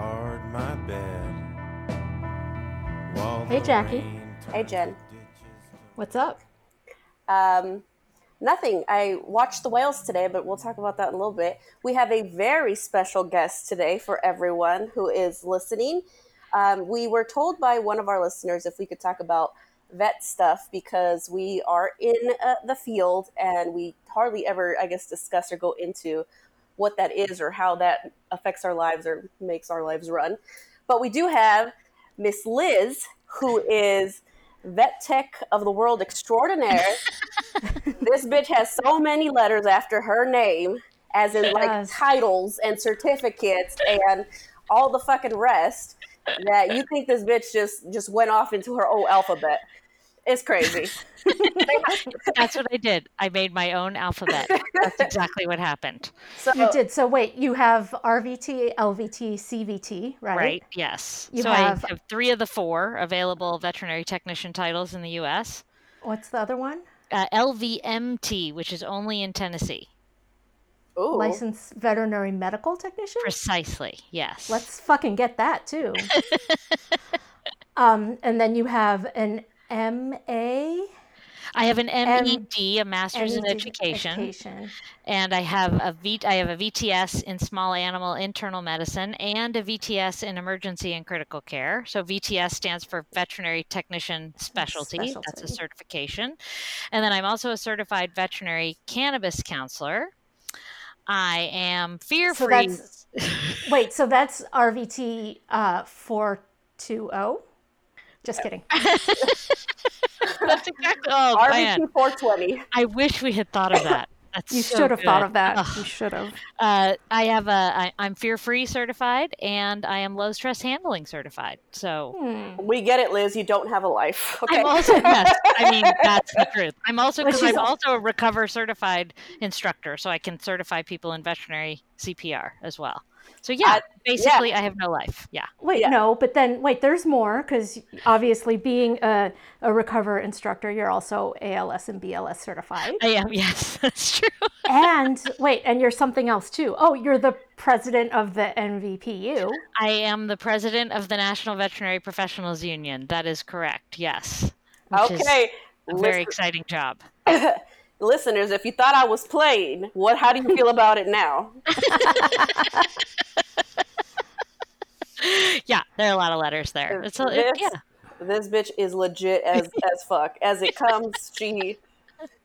guard my bed. While Hey, Jackie. Hey, Jen. What's up? Um, nothing. I watched the whales today, but we'll talk about that in a little bit. We have a very special guest today for everyone who is listening. Um, we were told by one of our listeners if we could talk about vet stuff because we are in uh, the field and we hardly ever, I guess, discuss or go into what that is or how that affects our lives or makes our lives run. But we do have Miss Liz, who is vet tech of the world extraordinaire. this bitch has so many letters after her name, as in like Yes. titles and certificates and all the fucking rest, that you think this bitch just just went off into her own alphabet. It's crazy. That's what I did. I made my own alphabet. That's exactly what happened. So You did. So wait, you have RVT, LVT, CVT, right? Right? Yes. You so have- I have three of the four available veterinary technician titles in the U.S. What's the other one? Uh, LVMT, which is only in Tennessee. ooh, Licensed veterinary medical technician? Precisely. Yes. Let's fucking get that too. um, and then you have an MA. I have an MED, a Master's in Education, education. and I have a V. I have a VTS in Small Animal Internal Medicine and a VTS in Emergency and Critical Care. So VTS stands for Veterinary Technician Specialty. That's a certification, and then I'm also a certified veterinary cannabis counselor. I am fear free. that's wait. So that's RVT uh, four two zero. Just kidding. That's exactly. Oh man, RVT 420. I wish we had thought of that. That's You so should have thought of that. Ugh. You should have. Uh, I have a. I, I'm fear free certified, and I am low stress handling certified. So Hmm. We get it, Liz. You don't have a life. Okay. I'm also yes. I mean that's the truth. I'm also because I'm also a recover certified instructor, so I can certify people in veterinary CPR as well. So yeah, Uh, basically, I have no life. Yeah, Wait, Yeah. no, but then wait, there's more because obviously being a, a recover instructor, you're also ALS and BLS certified. I am. Yes, that's true. and wait, and you're something else too. Oh, you're the president of the NVPU. I am the president of the National Veterinary Professionals Union. That is correct. Yes. Which is Okay. a very Listen- exciting job. listeners, if you thought I was playing, what? How do you feel about it now? Yeah, there are a lot of letters there. It's a, it- This- yeah. This bitch is legit as as fuck. As it comes, she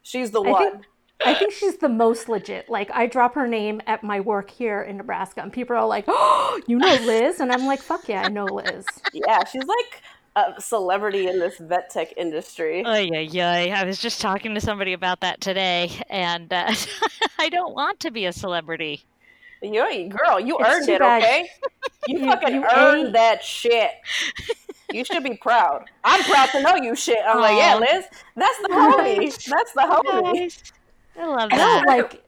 she's the I one. think I think she's the most legit. Like I drop her name at my work here in Nebraska, and people are like, "Oh, you know Liz?" And I'm like, "Fuck yeah, I know Liz." Yeah, she's like a celebrity in this vet tech industry. Oh yeah, yeah. I was just talking to somebody about that today, and uh, I don't want to be a celebrity. You girl, you It's earned it, bad. okay? You, You- fucking you earned ain't- that shit. You should be proud. I'm proud to know you shit. I'm like, yeah, Liz, that's the homie. That's the homie. Guys, I love that. No, like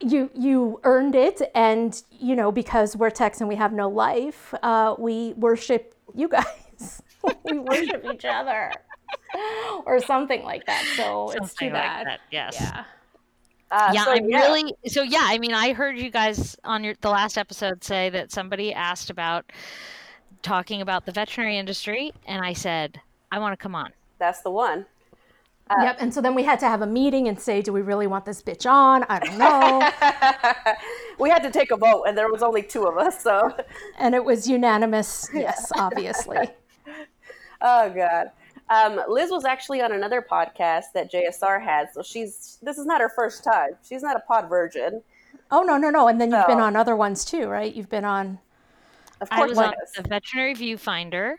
you you earned it, and you know because we're techs and we have no life, uh, we worship you guys. we worship each other, or something like that. So it's too Something like bad. that, yes. Yeah. Uh, yeah, so, I'm really so. Yeah, I mean, I heard you guys on your the last episode say that somebody asked about talking about the veterinary industry, and I said I want to come on. That's the one. yep. And so then we had to have a meeting and say, do we really want this bitch on? I don't know. we had to take a vote, and there was only two of us. So, and it was unanimous. Yes, obviously. Oh god. Um, Liz was actually on another podcast that JSR had, so she's this is not her first time. She's not a pod virgin. Oh no, no, no. And then you've been on other ones too, right? You've been on. Of I course, was she on is. the Veterinary Viewfinder.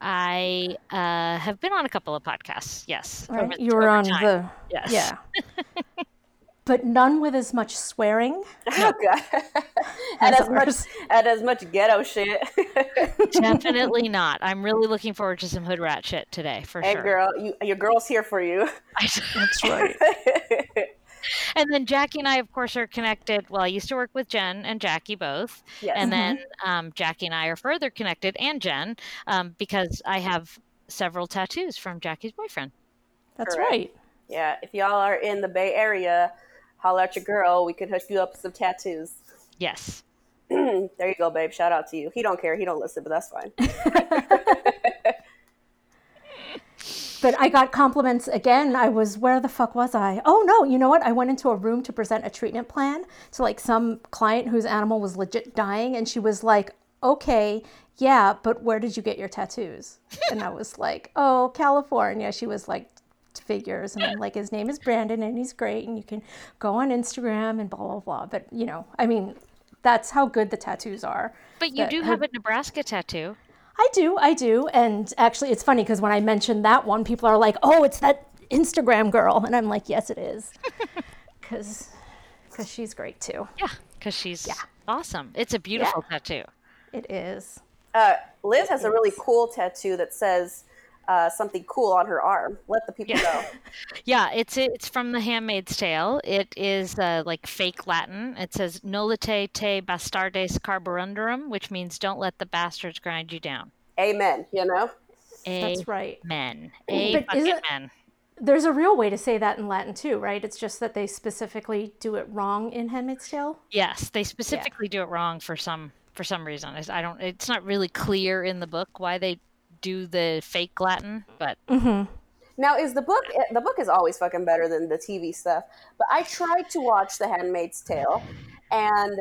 I uh, have been on a couple of podcasts. Yes, Right? over- you were over on time. the. Yes. Yeah. but none with as much swearing. Oh god. and As as much and as much ghetto shit. Definitely not. I'm really looking forward to some hood rat shit today for hey sure. girl, you, your girl's here for you. That's right. and then Jackie and I, of course, are connected. Well, I used to work with Jen and Jackie both, Yes. and then um, Jackie and I are further connected, and Jen, um, because I have several tattoos from Jackie's boyfriend. That's Correct. right. Yeah, if y'all are in the Bay Area, holler at your girl. We could hook you up with some tattoos. Yes. there you go, babe. Shout out to you. He don't care. He don't listen, but that's fine. but I got compliments again. I was where the fuck was I? Oh no, you know what? I went into a room to present a treatment plan to like some client whose animal was legit dying, and she was like, "Okay, yeah, but where did you get your tattoos?" And I was like, "Oh, California." She was like, "Figures," and I'm like, "His name is Brandon, and he's great, and you can go on Instagram and blah blah blah." But you know, I mean, that's how good the tattoos are. But you that do her- have a Nebraska tattoo. I do, I do. And actually, it's funny because when I mentioned that one, people are like, oh, it's that Instagram girl. And I'm like, yes, it is. Because because she's great too. Yeah, because she's yeah. awesome. It's a beautiful tattoo. It is. Uh, Liz has a really cool tattoo that says uh, something cool on her arm. Let the people know. Yeah, it's it's from The Handmaid's Tale. It is uh, like fake Latin. It says "Nolite te bastardes carborundorum," which means "Don't let the bastards grind you down." Amen. You know. That's right. Amen. But is it- Amen. There's a real way to say that in Latin too, right? It's just that they specifically do it wrong in Handmaid's Tale. Yes, they specifically do it wrong for some for some reason. I don't. It's not really clear in the book why they do the fake Latin, but mm-hmm. Now, is the book the book is always fucking better than the TV stuff? But I tried to watch The Handmaid's Tale, and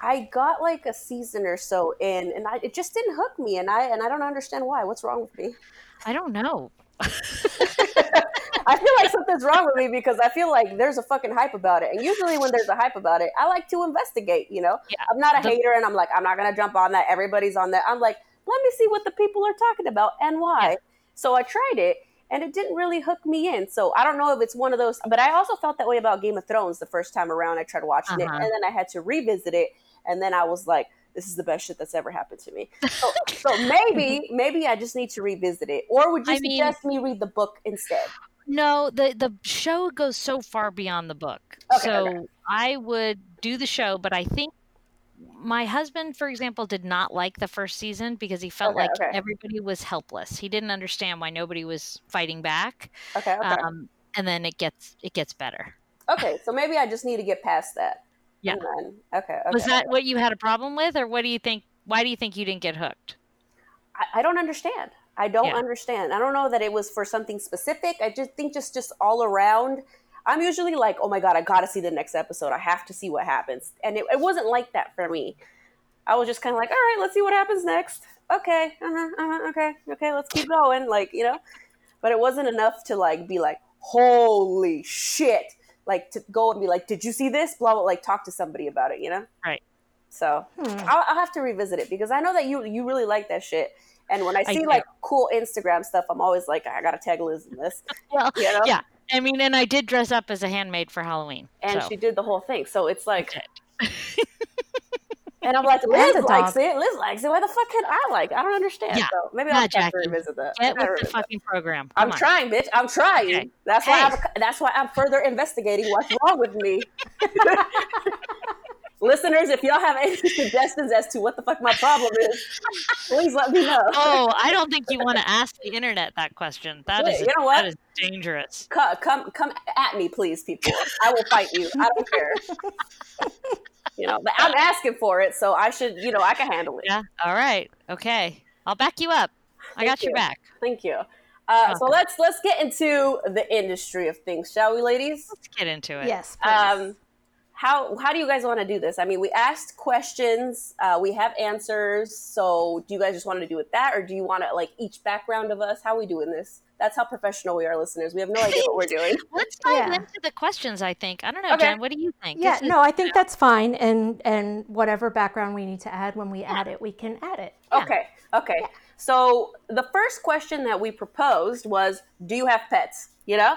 I got like a season or so in, and I, it just didn't hook me, and I and I don't understand why. What's wrong with me? I don't know. I feel like something's wrong with me because I feel like there's a fucking hype about it, and usually when there's a hype about it, I like to investigate. You know, Yeah, I'm not a the- hater, and I'm like, I'm not gonna jump on that. Everybody's on that. I'm like, let me see what the people are talking about and why. Yeah. So I tried it, and it didn't really hook me in. So I don't know if it's one of those. But I also felt that way about Game of Thrones the first time around. I tried watching Uh-huh. it, and then I had to revisit it, and then I was like. This is the best shit that's ever happened to me. So, so maybe, maybe I just need to revisit it, or would you I mean- suggest me read the book instead? No, the the show goes so far beyond the book. Okay, so okay. I would do the show, but I think my husband, for example, did not like the first season because he felt Okay, like okay. everybody was helpless. He didn't understand why nobody was fighting back. Okay, okay. Um, and then it gets it gets better. Okay, so maybe I just need to get past that. Yeah. Then, okay, okay. Was that what you had a problem with, or what do you think? Why do you think you didn't get hooked? I, I don't understand. I don't Yeah. understand. I don't know that it was for something specific. I just think just just all around. I'm usually like, oh my god, I gotta see the next episode. I have to see what happens, and it, it wasn't like that for me. I was just kind of like, all right, let's see what happens next. Okay, uh-huh, uh-huh, okay, okay, let's keep going. Like you know, but it wasn't enough to like be like, holy shit, like to go and be like, did you see this? Blah blah. Like talk to somebody about it. You know. Right. So I'll, I'll have to revisit it because I know that you you really like that shit. And when I I see do. like cool Instagram stuff, I'm always like, I gotta tag Liz in this. Well, You know? yeah. I mean, and I did dress up as a handmaid for Halloween. And so. she did the whole thing. So it's like, and I'm like, Liz likes dog. it. Liz likes it. Why the fuck can I like? it? I don't understand. Yeah. So maybe I'll have to revisit that. Get with the fucking program. I'm on. trying, bitch. I'm trying. Okay. That's why. I'm, that's why I'm further investigating what's wrong with me. Listeners, if y'all have any suggestions as to what the fuck my problem is, please let me know. Oh, I don't think you want to ask the internet that question. That Wait, is you know what? that is dangerous. come, come come at me, please, people. I will fight you. I don't care. you know, but I'm asking for it, so I should, you know, I can handle it. Yeah. All right. Okay. I'll back you up. I Thank got your you. back. Thank you. Uh, so let's let's get into the industry of things, shall we, ladies? Let's get into it. Yes. Please. Um, how how do you guys want to do this? I mean, we asked questions, uh, we have answers. So, do you guys just want to do it that, or do you want to like each background of us? How are we doing this? That's how professional we are, listeners. We have no idea what we're doing. Let's dive Yeah. into the questions. I think. I don't know, Okay. Jen. What do you think? yeah. This is- No, I think that's fine. And and whatever background we need to add when we add it, we can add it. Yeah. Okay, okay. So the first question that we proposed was, "Do you have pets?" You know,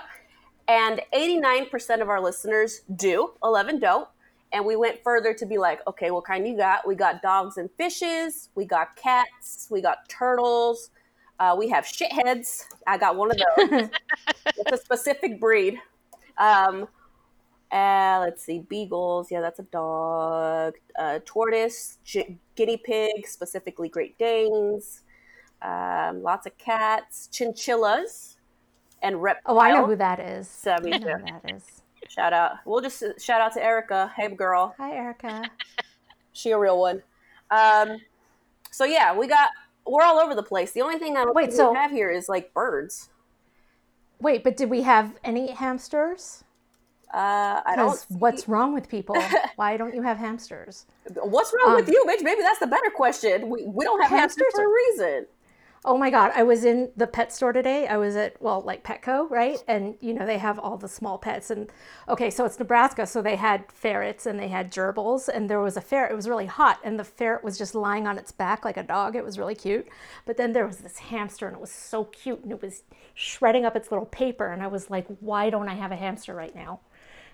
and eighty-nine percent of our listeners do. Eleven don't. And we went further to be like, okay, what kind you got? We got dogs and fishes. We got cats. We got turtles. Uh, we have shitheads. I got one of those. it's a specific breed. Um, uh, let's see, beagles. Yeah, that's a dog. Uh, tortoise, gi- guinea pig, specifically Great Danes. Um, lots of cats, chinchillas, and reptiles. Oh, I know who that is. So, I know who that is. Shout out. We'll just uh, shout out to Erica. Hey, girl. Hi, Erica. She a real one. Um, so yeah, we got we're all over the place. The only thing I don't Wait, think so- we have here is like birds. Wait, but did we have any hamsters? Uh, I don't. Because what's wrong with people? Why don't you have hamsters? What's wrong with um, you, bitch? Maybe that's the better question. We, we don't have hamsters, Hamsters for a reason. Oh my God. I was in the pet store today. I was at, well, like Petco, right? And, you know, they have all the small pets. And, okay, so it's Nebraska. So they had ferrets and they had gerbils. And there was a ferret. It was really hot. And the ferret was just lying on its back like a dog. It was really cute. But then there was this hamster and it was so cute. And it was shredding up its little paper. And I was like, why don't I have a hamster right now?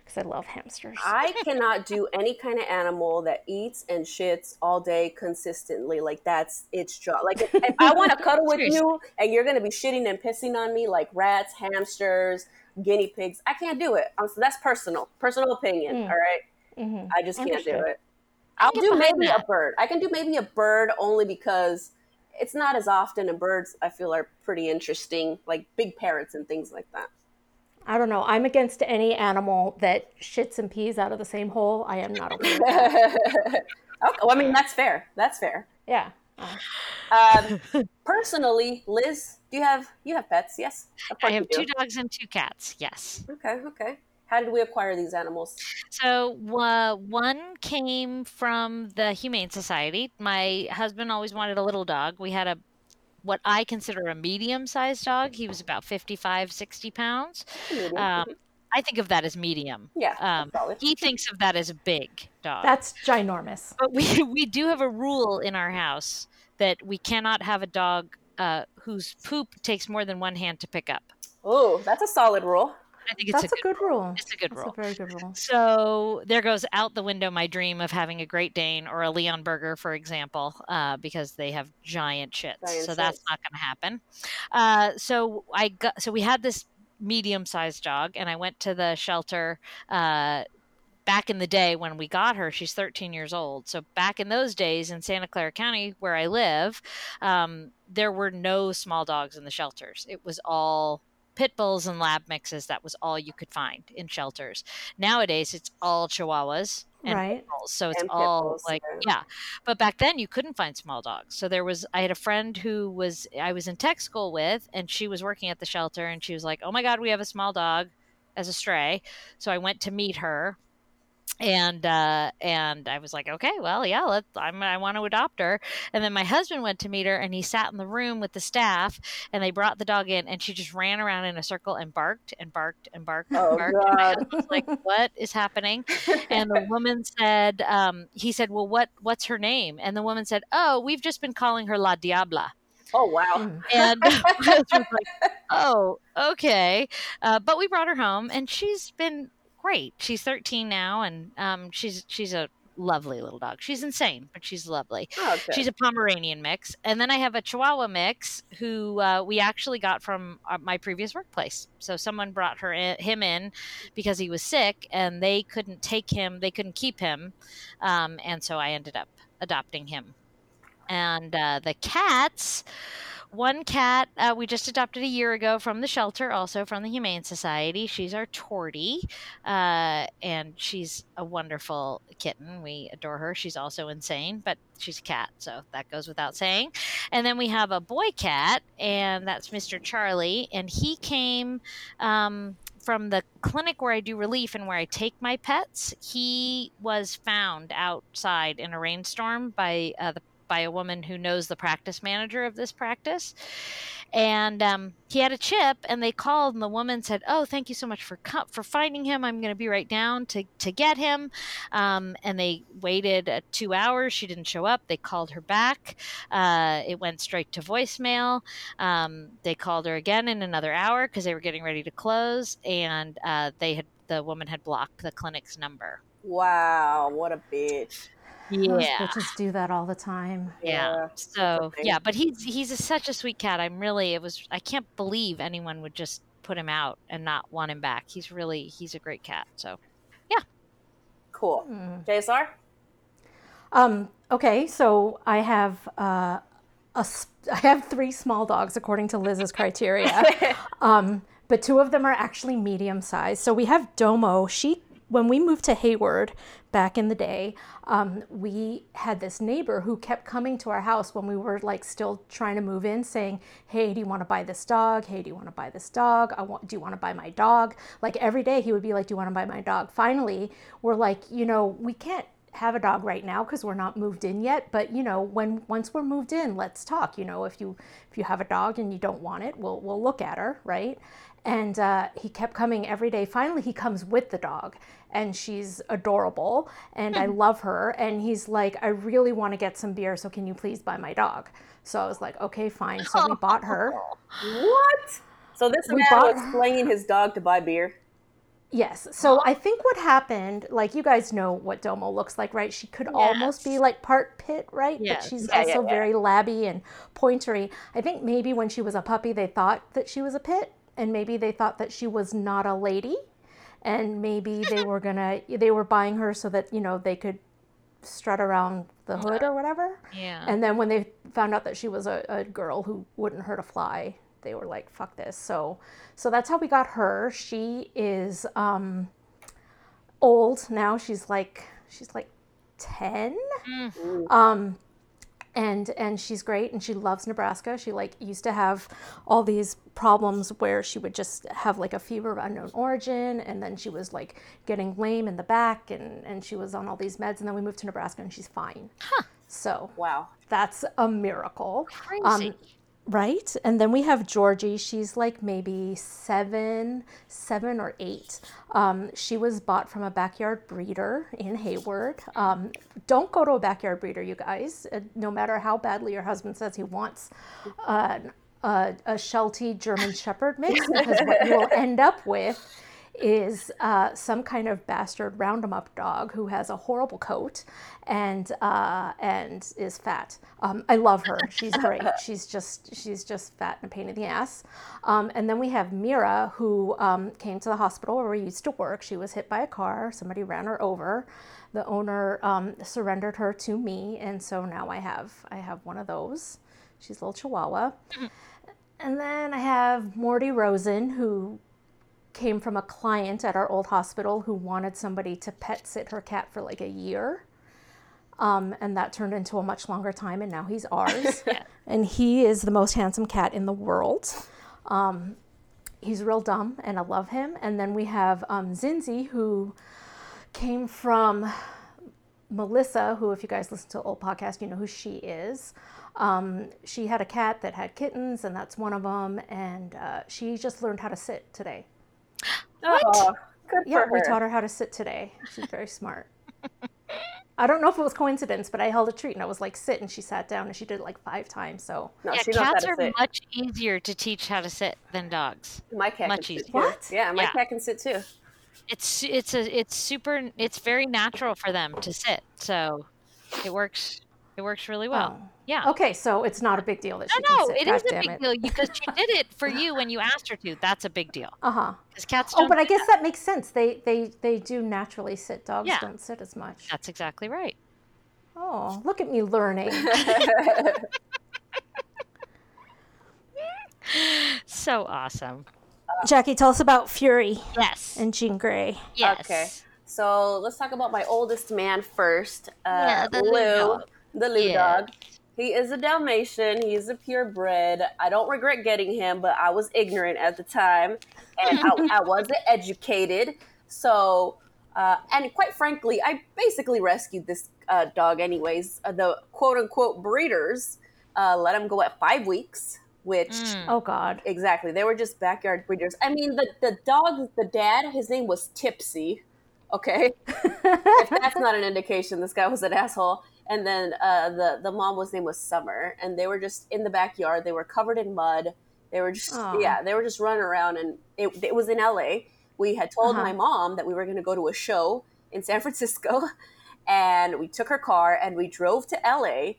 Because I love hamsters. I cannot do any kind of animal that eats and shits all day consistently. Like that's its job. Like if, if I want to cuddle with you and you're going to be shitting and pissing on me like rats, hamsters, guinea pigs, I can't do it. Um, so that's personal, personal opinion. All right? I just can't do it. I'll do maybe a bird. I can do maybe a bird only because it's not as often, and birds I feel are pretty interesting, like big parrots and things like that. I don't know. I'm against any animal that shits and pees out of the same hole. I am not okay with that. Okay, well, I mean that's fair. That's fair. Yeah. Um, personally, Liz, do you have you have pets? Yes, I have you two dogs and two cats. Yes. Okay, okay. How did we acquire these animals? So uh, one came from the Humane Society. My husband always wanted a little dog. We had a what I consider a medium-sized dog. He was about 55, 60 pounds. Um, I think of that as medium. yeah, Um, he thinks of that as a big dog. That's ginormous. but we we do have a rule in our house that we cannot have a dog uh, whose poop takes more than one hand to pick up. Oh, that's a solid rule. I think it's That's a a good. good rule. It's a good That's rule. a very good rule. So there goes out the window my dream of having a Great Dane or a Leonberger, for example, uh, because they have giant shits. Giant so that's not going to happen. Uh, so I got. So we had this medium-sized dog, and I went to the shelter. Uh, back in the day when we got her, she's 13 years old. So back in those days in Santa Clara County, where I live, um, there were no small dogs in the shelters. It was all pit bulls and lab mixes. That was all you could find in shelters. Nowadays, it's all Chihuahuas and Right. bulls. So it's And all bulls, like yeah. yeah. But back then, you couldn't find small dogs. So there was. I had a friend who was I was in tech school with, and she was working at the shelter, and she was like, "Oh my God, we have a small dog." As a stray, so I went to meet her, and uh, and I was like, okay, well, yeah, let's. I'm, I want to adopt her. And then my husband went to meet her, and he sat in the room with the staff, and they brought the dog in, and she just ran around in a circle and barked and barked and barked and Oh, barked. And my God. husband was like, what is happening? And the woman said, um, he said, well, what what's her name? And the woman said, oh, we've just been calling her La Diabla. Oh wow. Mm. And was like, oh, okay. Uh, but we brought her home, and she's been great. She's 13 now, and um, she's she's a lovely little dog. She's insane, but she's lovely. Oh, okay. She's a Pomeranian mix, and then I have a Chihuahua mix who uh, we actually got from uh, my previous workplace. So someone brought her in, him in because he was sick, and they couldn't take him, they couldn't keep him, um, and so I ended up adopting him. And uh, the cats, one cat uh, we just adopted a year ago from the shelter, also from the Humane Society. She's our Tortie, uh, and she's a wonderful kitten. We adore her. She's also insane, but she's a cat, so that goes without saying. And then we have a boy cat, and that's Mr. Charlie, and he came. Um, from the clinic where I do relief and where I take my pets, he was found outside in a rainstorm by uh, the by a woman who knows the practice manager of this practice. And um, he had a chip, and they called, and the woman said, "Oh, thank you so much for for finding him. I'm going to be right down to to get him." Um, and they waited uh, two hours. She didn't show up. They called her back. Uh, it went straight to voicemail. Um, they called her again in another hour because they were getting ready to close, and uh, they had the woman had blocked the clinic's number. Wow, what a bitch. Those Yeah. bitches do that all the time. Yeah. Yeah, So yeah, but he's he's a, such a sweet cat. I'm really it was I can't believe anyone would just put him out and not want him back. He's really he's a great cat. So yeah, Cool. Mm. JSR? Um, okay, so I have uh, a s- I have three small dogs according to Liz's criteria, um, but two of them are actually medium sized. So we have Domo. She when we moved to Hayward back in the day, um, we had this neighbor who kept coming to our house when we were like still trying to move in, saying, "Hey, do you want to buy this dog? Hey, do you want to buy this dog? I want. Do you want to buy my dog?" Like every day, he would be like, "Do you want to buy my dog?" Finally, we're like, you know, we can't have a dog right now because we're not moved in yet but you know when once we're moved in let's talk you know if you if you have a dog and you don't want it we'll we'll look at her right and uh, he kept coming every day finally he comes with the dog and she's adorable and i love her and he's like i really want to get some beer so can you please buy my dog so i was like okay fine so we bought her What? So this We man bought- was playing his dog to buy beer. Yes. So I think what happened, like you guys know what Domo looks like, right? She could almost be like part pit, right? Yes. But she's Yeah, yeah, also yeah. very labby and pointery. I think maybe when she was a puppy, they thought that she was a pit, and maybe they thought that she was not a lady, and maybe they were gonna they were buying her so that you know they could strut around the hood or whatever. Yeah. And then when they found out that she was a, a girl who wouldn't hurt a fly, they were like, "Fuck this!" So, so that's how we got her. She is um, old now. She's like she's like ten, um, and and she's great, and she loves Nebraska. She like used to have all these problems where she would just have like a fever of unknown origin, and then she was like getting lame in the back, and and she was on all these meds, and then we moved to Nebraska, and she's fine. So Wow. that's a miracle. Crazy. Um, right? And then we have Georgie. She's like maybe seven, seven or eight. Um, she was bought from a backyard breeder in Hayward. Um, don't go to a backyard breeder, you guys. Uh, no matter how badly your husband says he wants uh, a, a Sheltie German Shepherd mix, because what you will end up with is uh, some kind of bastard round 'em up dog who has a horrible coat and uh, and is fat. Um, I love her. She's great. she's just she's just fat and a pain in the ass. Um, and then we have Mira who um, came to the hospital where we used to work. She was hit by a car. Somebody ran her over. The owner um, surrendered her to me, and so now I have I have one of those. She's a little Chihuahua. And then I have Morty Rosen, who came from a client at our old hospital who wanted somebody to pet sit her cat for like a year. Um, and that turned into a much longer time, and now he's ours. And he is the most handsome cat in the world. Um, he's real dumb, and I love him. And then we have um, Zinzi, who came from Melissa, who, if you guys listen to old podcast, you know who she is. Um, she had a cat that had kittens, and that's one of them. And uh, she just learned how to sit today. Oh, good Yeah, for we taught her how to sit today. She's very smart. I don't know if it was coincidence, but I held a treat and I was like, sit, and she sat down and she did it like five times. So, No, yeah, she knows how cats to are sit. much easier to teach how to sit than dogs. My cat much can easier. too. What? Yeah, my Yeah. cat can sit too. It's it's a it's super it's very natural for them to sit, so it works it works really well. Oh. Yeah. okay, so it's not a big deal that she No, can no, sit. it God is a big it. deal because she did it for you when you asked her to. That's a big deal Uh huh. because cats Oh, don't. Oh, but I guess that makes sense. They they they do naturally sit. Dogs Yeah. don't sit as much. That's exactly right. Oh, look at me learning. So awesome. Jackie, tell us about Fury Yes. and Jean Grey. yes. Okay. So let's talk about my oldest man first. Uh, Yeah, the Lou Lou, the Lou Yeah. dog. He is a Dalmatian. He's a purebred. I don't regret getting him, but I was ignorant at the time, and I, I wasn't educated. So, uh, and quite frankly, I basically rescued this uh, dog anyways. Uh, the quote unquote breeders uh, let him go at five weeks, which Mm. Oh God. Exactly. They were just backyard breeders. I mean, the, the dog, the dad, his name was Tipsy. Okay. if that's not an indication, this guy was an asshole. And then uh, the, the mom was name was Summer. And they were just in the backyard. They were covered in mud. They were just, Aw. yeah, they were just running around. And it, it was in LA. We had told Uh-huh. my mom that we were going to go to a show in San Francisco. And we took her car and we drove to LA.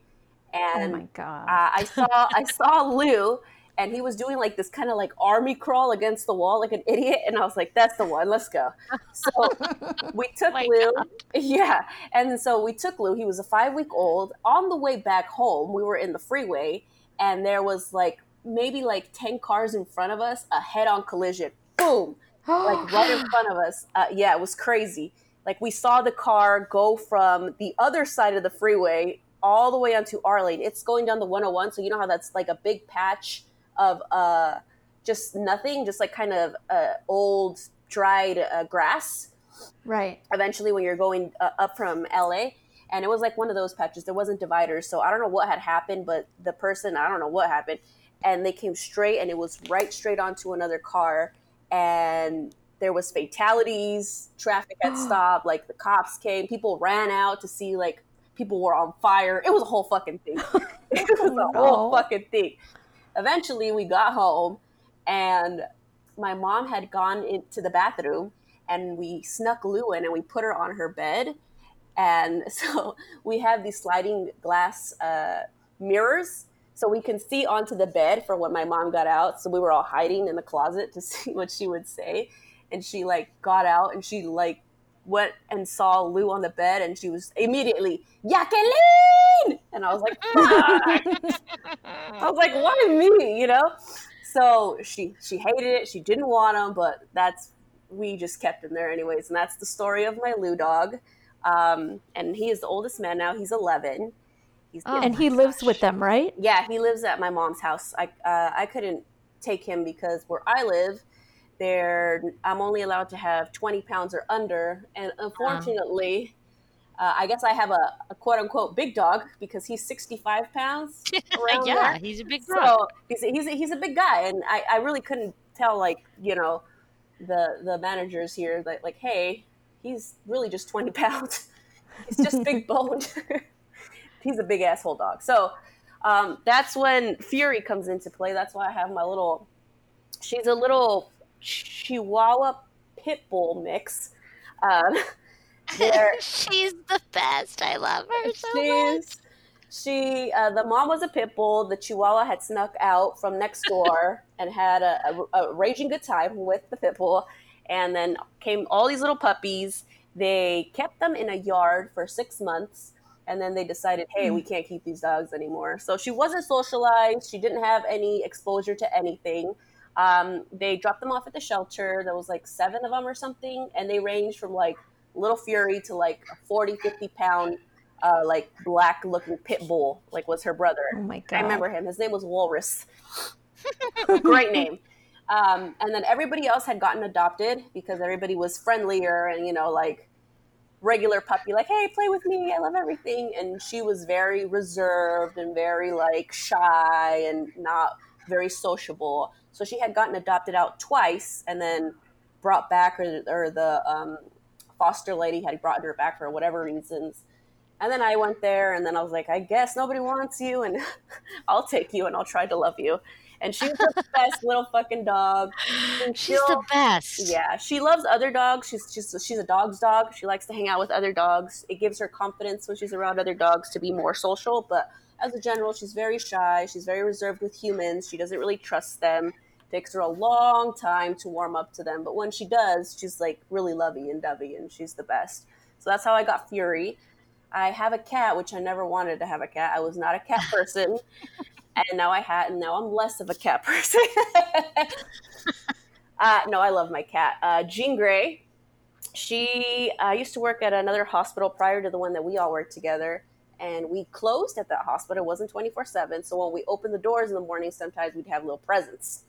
Oh And my God. uh, I saw I saw Lou, and he was doing like this kind of like army crawl against the wall like an idiot, and I was like, "That's the one. Let's go." So we took My Lou, yeah, and so we took Lou. He was a five week old. On the way back home, we were in the freeway, and there was like maybe like ten cars in front of us, a head on collision, boom, like right in front of us. Uh, yeah, it was crazy. like we saw the car go from the other side of the freeway all the way onto our lane. It's going down the 101, so you know how that's like a big patch of uh, just nothing, just like kind of uh, old dried uh, grass. Right. Eventually, when you're going uh, up from LA, and it was like one of those patches. There wasn't dividers, so I don't know what had happened, but the person I don't know what happened, and they came straight, and it was right straight onto another car, and there was fatalities. Traffic had stopped. Like the cops came, people ran out to see like people were on fire. It was a whole fucking thing. it was a whole fucking thing. Eventually, we got home, and my mom had gone into the bathroom, and we snuck Lou in, and we put her on her bed, and so we have these sliding glass uh, mirrors. So we can see onto the bed for when my mom got out. So we were all hiding in the closet to see what she would say. And she like got out and she like went and saw Lou on the bed and she was immediately Jacqueline, and I was like, I was like, why me? You know. So she she hated it. She didn't want him, but that's we just kept him there anyways. And that's the story of my Lou dog. Um, and he is the oldest man now. He's 11. He's Oh and he lives with them, right? yeah, he lives at my mom's house. I uh, I couldn't take him because where I live, there I'm only allowed to have 20 pounds or under, and unfortunately, uh, I guess I have a, a quote unquote big dog because he's 65 pounds. yeah, there. he's a big dog. So he's a, he's a, he's a big guy, and I, I really couldn't tell like you know the the managers here like like hey he's really just 20 pounds he's just big boned he's a big asshole dog so um, that's when fury comes into play that's why i have my little she's a little chihuahua pit bull mix. Um, She's the best. I love her so much. she uh, the mom was a pit bull the chihuahua had snuck out from next door and had a, a, a raging good time with the pit bull and then came all these little puppies. They kept them in a yard for six months and then they decided hey we can't keep these dogs anymore. So she wasn't socialized. She didn't have any exposure to anything um, they dropped them off at the shelter. There was like seven of them or something and they ranged from like little fury to like a 40 50 pound uh, like black looking pit bull like was her brother. Oh my god. i remember him. His name was walrus. Great name. Um, and then everybody else had gotten adopted because everybody was friendlier and you know like regular puppy like hey play with me. I love everything. And she was very reserved and very like shy and not very sociable so she had gotten adopted out twice and then brought back or, or the um, foster lady had brought her back for whatever reasons and then i went there and then i was like i guess nobody wants you and i'll take you and i'll try to love you and she was the best little fucking dog And She's the best. yeah, she loves other dogs. She's she's she's a dog's dog. She likes to hang out with other dogs. It gives her confidence when she's around other dogs to be more social. But as a general, she's very shy. She's very reserved with humans. She doesn't really trust them. takes her a long time to warm up to them. But when she does, she's like really lovey and dovey, and she's the best. So that's how I got Fury. I have a cat, which I never wanted to have a cat. I was not a cat person. and now I had, and now I'm less of a cat person. uh, no, I love my cat. Uh, Jean Grey. She uh, used to work at another hospital prior to the one that we all worked together, and we closed at that hospital. It wasn't 24 7. So when we opened the doors in the morning, sometimes we'd have little presents.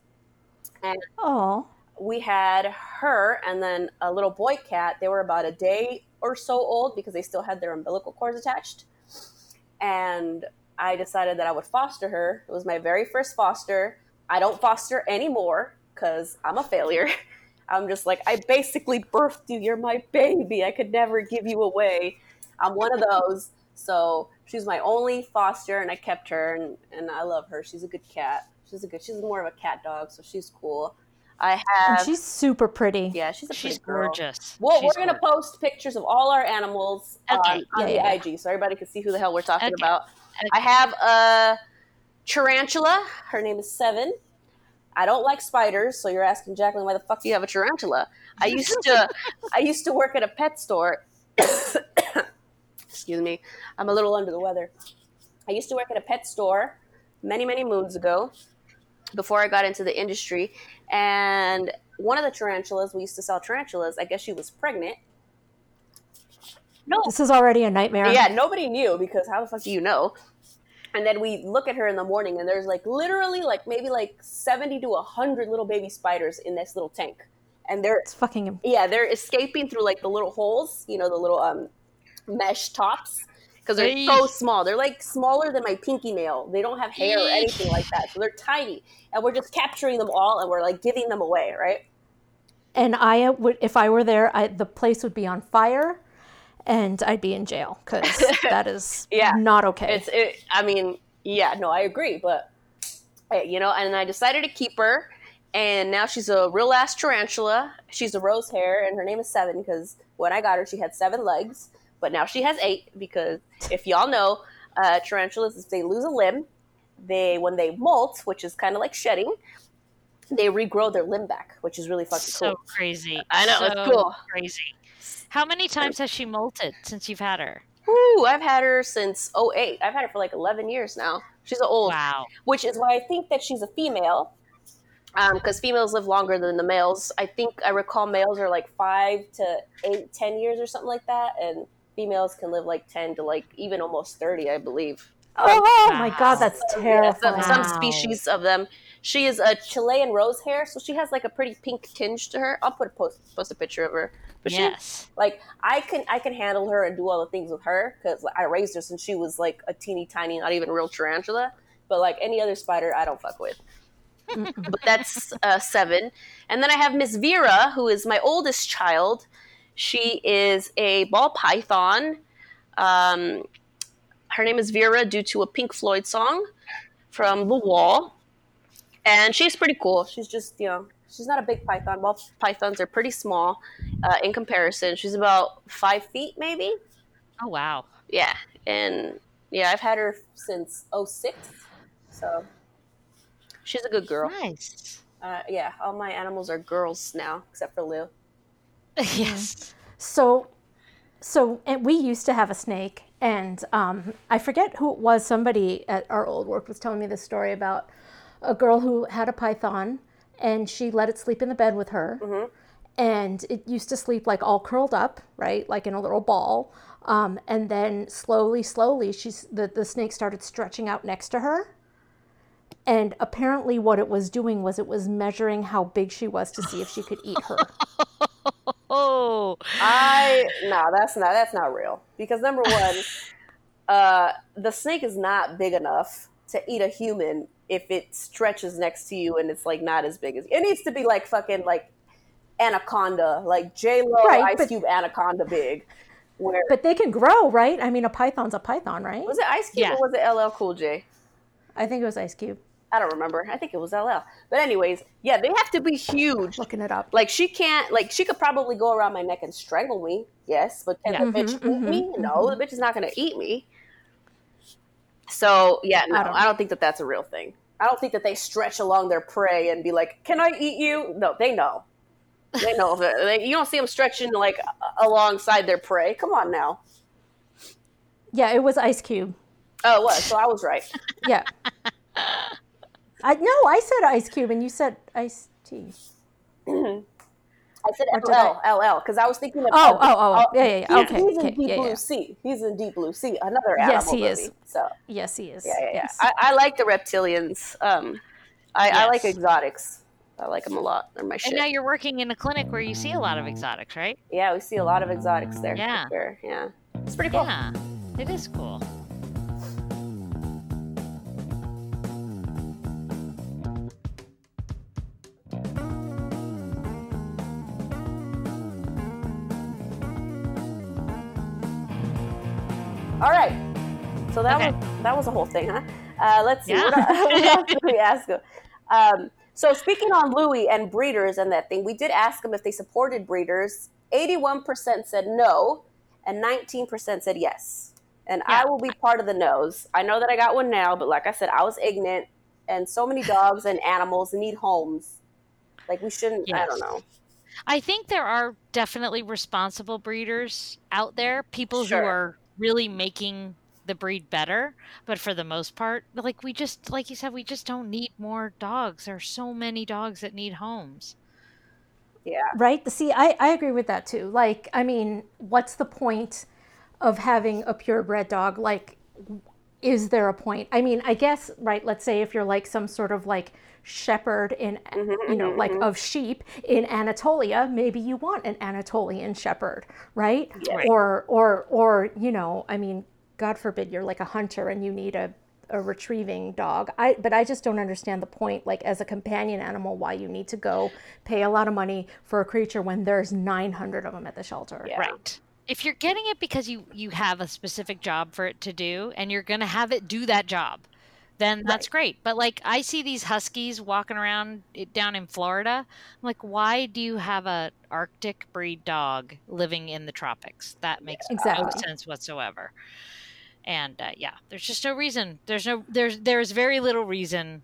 And Oh, we had her and then a little boy cat. They were about a day or so old because they still had their umbilical cords attached. And I decided that I would foster her. It was my very first foster. I don't foster anymore because I'm a failure. I'm just like, I basically birthed you. You're my baby. I could never give you away. I'm one of those. So she's my only foster, and I kept her, and, and I love her. She's a good cat. She's a good. She's more of a cat dog, so she's cool. I and have. she's super pretty. yeah, she's a She's pretty girl. gorgeous. Well, She's we're gonna gorgeous. post pictures of all our animals Okay. on, on Yeah, the yeah, IG, so everybody can see who the hell we're talking Okay. about. Okay. I have a tarantula. Her name is Seven. I don't like spiders, so you're asking Jacqueline why the fuck do you have a tarantula? I used to, I used to work at a pet store. Excuse me, I'm a little under the weather. I used to work at a pet store many, many moons ago, before I got into the industry, and one of the tarantulas we used to sell tarantulas. I guess she was pregnant, no, This is already a nightmare. yeah, nobody knew because how the fuck do you know? And then we look at her in the morning, and there's like literally like maybe like seventy to hundred little baby spiders in this little tank, and they're It's fucking yeah they're escaping through like the little holes, you know, the little um mesh tops because they're Hey. so small. They're like smaller than my pinky nail. They don't have hair or anything like that, so they're tiny, and we're just capturing them all, and we're like giving them away, right? and I would if I were there, I, the place would be on fire, and I'd be in jail because that is Yeah. not okay. It's it. I mean, yeah, no, I agree, but eh, you know, and I decided to keep her, and now she's a real ass tarantula. She's a rose hair, and her name is Seven because when I got her, she had seven legs, but now she has eight because if y'all know, uh, tarantulas, if they lose a limb, they when they molt, which is kind of like shedding, they regrow their limb back, which is really fucking So cool. crazy. I know, it's cool. Crazy. How many times has she molted since you've had her? Woo, I've had her since 08. I've had her for like 11 years now. She's an old. Wow. which is why I think that she's a female. Because females live longer than the males. I think I recall males are like five to eight, ten years or something like that, and females can live like ten to like even almost thirty, I believe. oh, my god, that's Yeah, terrifying. some, some Wow. species of them. She is a Chilean rose hair, so she has like a pretty pink tinge to her. I'll put a post post a picture of her. But she, yes. like I can I can handle her and do all the things with her because I raised her since she was like a teeny tiny, not even real tarantula. But like any other spider, I don't fuck with. but that's uh, seven, and then I have Miss Vera, who is my oldest child. She is a ball python. Um, her name is Vera due to a Pink Floyd song from The Wall, and she's pretty cool. She's just you know she's not a big python. Ball pythons are pretty small uh, in comparison. She's about five feet, maybe. Oh wow. Yeah, and yeah, I've had her since 06, so she's a good girl. Nice. Uh, yeah, all my animals are girls now, except for Lou. yes. So, so and we used to have a snake, and um, I forget who it was. Somebody at our old work was telling me this story about a girl who had a python, and she let it sleep in the bed with her, and it used to sleep like all curled up, right, like in a little ball. Um, and then slowly, slowly, she's the the snake started stretching out next to her. And apparently, what it was doing was it was measuring how big she was to see if she could eat her. Oh. I no, that's not that's not real. Because number one, uh, the snake is not big enough to eat a human if it stretches next to you and it's like not as big as it needs to be like fucking like anaconda, like J Lo Right, Ice but- Cube anaconda big. Where But they can grow, right? I mean, a python's a python, right? was it Ice Cube Yeah. or was it LL Cool J? I think it was Ice Cube. I don't remember. I think it was LL. But anyways, yeah, they have to be huge. Looking it up. Like she can't like she could probably go around my neck and strangle me, yes, but can Yeah. the bitch Mhm, eat me? No, the bitch is not gonna eat me. So yeah, no, I I don't, don't- think that that's a real thing. I don't think that they stretch along their prey and be like, "Can I eat you?" No, they know. They know. They- you don't see them stretching like alongside their prey. Come on now. Yeah, it was Ice Cube. Oh, what? So I was right. Yeah. I no, I said Ice Cube and you said Ice Tea. I said Or did LL, LL, because I was thinking of. Oh, oh, oh, yeah, yeah, yeah. He's, Okay, he's in okay, Deep yeah, Blue yeah. Sea. He's in Deep Blue Sea. Another animal Yes, he movie. is. So Yes, he is. yeah, yeah, yeah. Yes. I, I like the reptilians. Um, I, I like exotics. I like them a lot. They're my shit. And now you're working in a clinic where you see a lot of exotics, right? yeah, we see a lot of exotics there. Yeah. sure. Yeah, it's pretty cool. Yeah. It is cool. All right. So that Okay. was that was a whole thing, huh? Uh, let's see. Yeah. What, what else did we ask him? Um, so speaking on Louis and breeders and that thing, we did ask them if they supported breeders. Eighty-one percent said no, and nineteen percent said yes. And I will be part of the no's. I know that I got one now, but like I said, I was ignorant, and so many dogs and animals need homes. Like we shouldn't. I don't know. I think there are definitely responsible breeders out there, people Sure. who are really making the breed better. But for the most part, like we just, like you said, we just don't need more dogs. There are so many dogs that need homes. Yeah. right? See, I, I agree with that too. Like, I mean, what's the point of having a purebred dog like is there a point i mean i guess right let's say if you're like some sort of like shepherd in mm-hmm, you know mm-hmm, like mm-hmm. of sheep in anatolia maybe you want an anatolian shepherd right Right. or or or you know i mean god forbid you're like a hunter and you need a a retrieving dog i but i just don't understand the point like as a companion animal why you need to go pay a lot of money for a creature when there's 900 of them at the shelter Yeah. Right. If you're getting it because you you have a specific job for it to do and you're going to have it do that job, then that's great. But like I see these huskies walking around down in Florida. I'm like, why do you have a Arctic breed dog living in the tropics? That makes no sense whatsoever. And uh, yeah, there's just no reason. There's no there's there's very little reason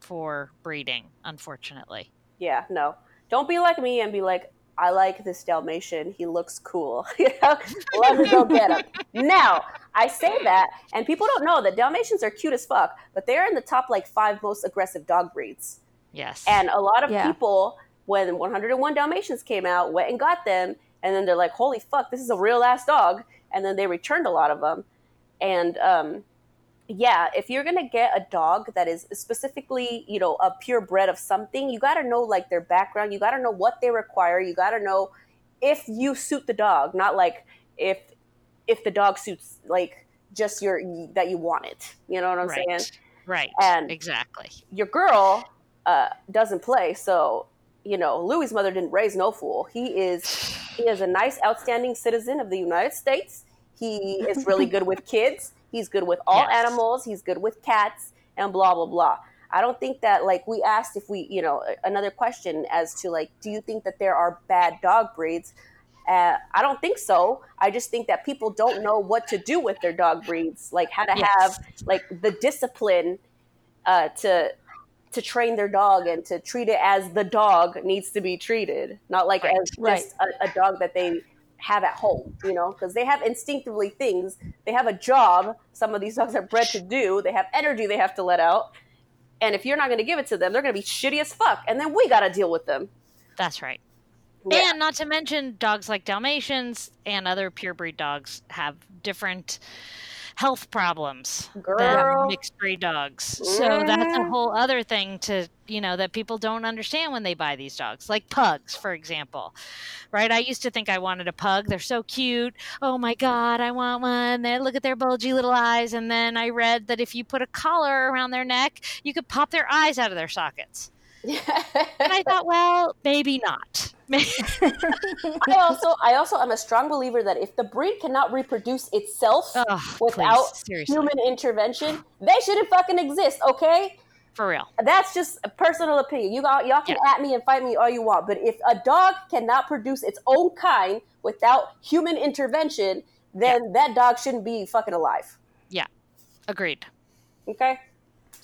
for breeding, unfortunately. Yeah, no. Don't be like me and be like, I like this Dalmatian. He looks cool. you know, let me go get him. Now, I say that, and people don't know that Dalmatians are cute as fuck, but they're in the top like five most aggressive dog breeds. Yes. And a lot of Yeah. people, when 101 Dalmatians came out, went and got them, and then they're like, "Holy fuck, this is a real ass dog!" And then they returned a lot of them. And um, yeah, if you're gonna get a dog that is specifically, you know, a purebred of something, you gotta know like their background. You gotta know what they require. You gotta know if you suit the dog, not like if if the dog suits like just your that you want it. You know what I'm right. saying? Right. And- exactly. your girl uh, doesn't play, so you know Louis's mother didn't raise no fool. He is he is a nice, outstanding citizen of the United States. He is really good with kids. He's good with all Yes. animals. He's good with cats, and blah blah blah. I don't think that like we asked if we you know another question as to like do you think that there are bad dog breeds? Uh, I don't think so. I just think that people don't know what to do with their dog breeds, like how to Yes. have like the discipline uh, to to train their dog and to treat it as the dog needs to be treated, not like Right. as just a, a dog that they have at home, you know, because they have instinctively things. They have a job. Some of these dogs are bred to do. They have energy they have to let out. And if you're not going to give it to them, they're going to be shitty as fuck. And then we got to deal with them. That's right. Yeah. And not to mention dogs like Dalmatians and other purebred dogs have different health problems Girl. than mixed breed dogs. So that's a whole other thing to, you know, that people don't understand when they buy these dogs. Like pugs, for example. Right? I used to think I wanted a pug. They're so cute. Oh my god, I want one. They look at their bulgy little eyes and then I read that if you put a collar around their neck, you could pop their eyes out of their sockets. And I thought, well, maybe not. I also I also am a strong believer that if the breed cannot reproduce itself without please, human intervention, they shouldn't fucking exist, okay? for real. That's just a personal opinion. You got y'all can at me and fight me all you want, but if a dog cannot produce its own kind without human intervention, then that dog shouldn't be fucking alive. Yeah. Agreed. Okay?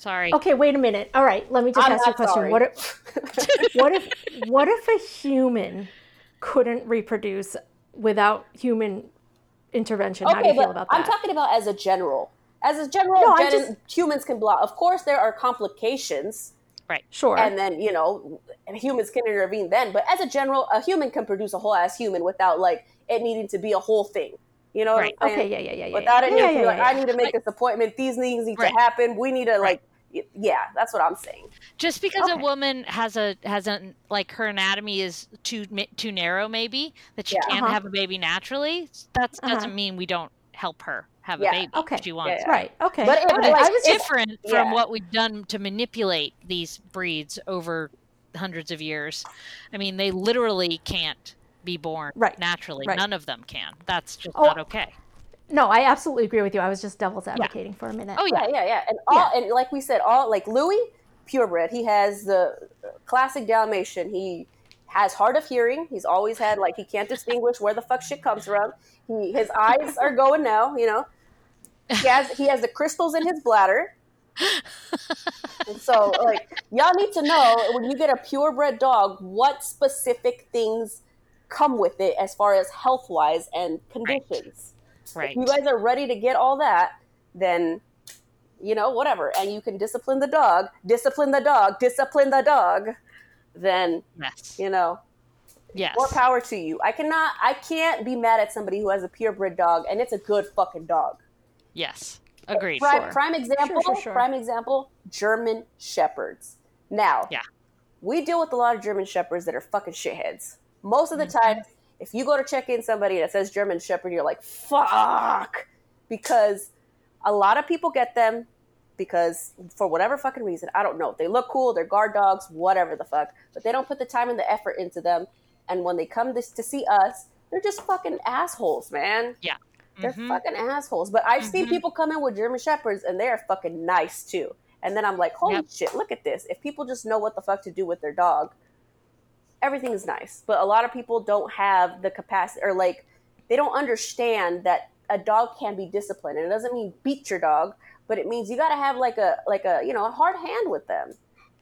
Sorry. Okay, wait a minute. All right, let me just I'm ask you a question. sorry. What if, what if what if a human couldn't reproduce without human intervention? How do you feel about that? I'm talking about as a general. As a general, No, gen- just- humans can block. Of course, there are complications, Right. sure. and then you know humans can intervene then. But as a general, a human can produce a whole ass human without like it needing to be a whole thing. You know, Right. Okay, yeah, yeah, yeah, yeah. Without it, yeah, yeah, like, yeah, I need to make this appointment. These things need Right. to happen. We need to like, yeah, that's what I'm saying. Just because a woman has a has a like her anatomy is too too narrow, maybe that she Yeah. can't Uh-huh. have a baby naturally, that Uh-huh. doesn't mean we don't help her have Yeah. a baby. Okay. if she wants. Yeah. Right. Okay. But right, like, I was if- Different from what we've done to manipulate these breeds over hundreds of years. I mean, they literally can't be born Right. naturally. Right. None of them can. That's just Oh, not okay. No. I absolutely agree with you. I was just devil's advocating for a minute. Oh yeah. Yeah, yeah, yeah. And all and like we said, all like Louis, purebred. He has the classic Dalmatian. He has hard of hearing. He's always had like he can't distinguish where the fuck shit comes from. He his eyes are going now. You know, he has he has the crystals in his bladder. And so, like, y'all need to know when you get a purebred dog, what specific things come with it as far as health wise and conditions. Right. If you guys are ready to get all that, then you know, whatever, and you can discipline the dog, discipline the dog, discipline the dog, then Yes. you know, Yes. More power to you. I cannot. I can't be mad at somebody who has a purebred dog and it's a good fucking dog. Yes. Agreed. Prime, Sure. prime example. Sure, sure, sure. Prime example. German shepherds. Now, Yeah. we deal with a lot of German shepherds that are fucking shitheads. Most of the Mm-hmm. time, if you go to check in somebody that says German shepherd, you're like, fuck, because a lot of people get them because for whatever fucking reason, I don't know. They look cool, they're guard dogs, whatever the fuck, but they don't put the time and the effort into them. And when they come this, to see us, they're just fucking assholes, man. Yeah. They're Mhm. fucking assholes. But I've seen Mhm. people come in with German shepherds and they are fucking nice too. And then I'm like, holy Yep. shit, look at this. If people just know what the fuck to do with their dog, everything is nice. But a lot of people don't have the capacity or like they don't understand that a dog can be disciplined. And it doesn't mean beat your dog, but it means you gotta have like a like a you know a hard hand with them.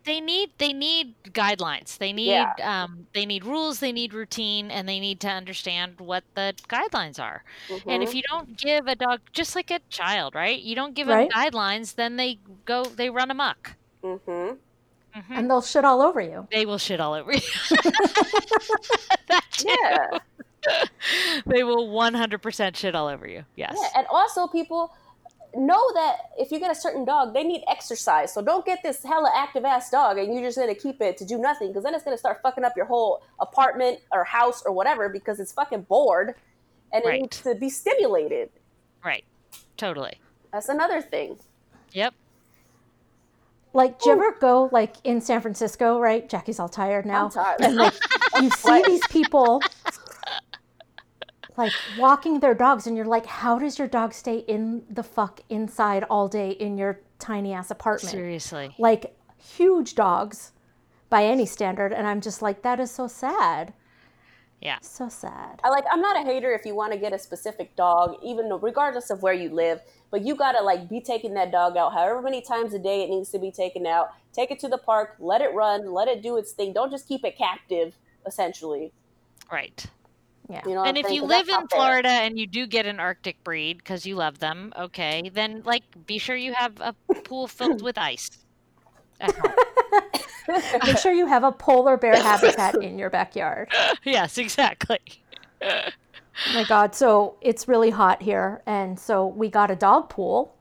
they need they need guidelines they need Yeah. um, they need rules they need routine and they need to understand what the guidelines are and if Mhm. you don't give a dog just like a child right you don't give Right. them guidelines then they go they run amok Mhm. Mhm. And they'll shit all over you. they will shit all over you yeah. they will 100% shit all over you yes Yeah, and also people know that if you get a certain dog, they need exercise. So don't get this hella active ass dog and you're just gonna keep it to do nothing because then it's gonna start fucking up your whole apartment or house or whatever because it's fucking bored and it Right. needs to be stimulated. right totally That's another thing. yep Like, do you ever go like in San Francisco, right? Jackie's all tired now. I'm tired. And like you see these people like walking their dogs and you're like, how does your dog stay in the fuck inside all day in your tiny ass apartment? seriously Like huge dogs by any standard. And I'm just like, that is so sad. Yeah So sad. I like I'm not a hater if you want to get a specific dog, even though, regardless of where you live, but you gotta like be taking that dog out however many times a day it needs to be taken out. Take it to the park, let it run, let it do its thing. Don't just keep it captive, essentially. right Yeah. You know and if you live in not fair. Florida and you do get an Arctic breed because you love them, okay, then like be sure you have a pool filled with ice. At home. Make sure you have a polar bear habitat in your backyard. yes, exactly. Oh my god so it's really hot here and so we got a dog pool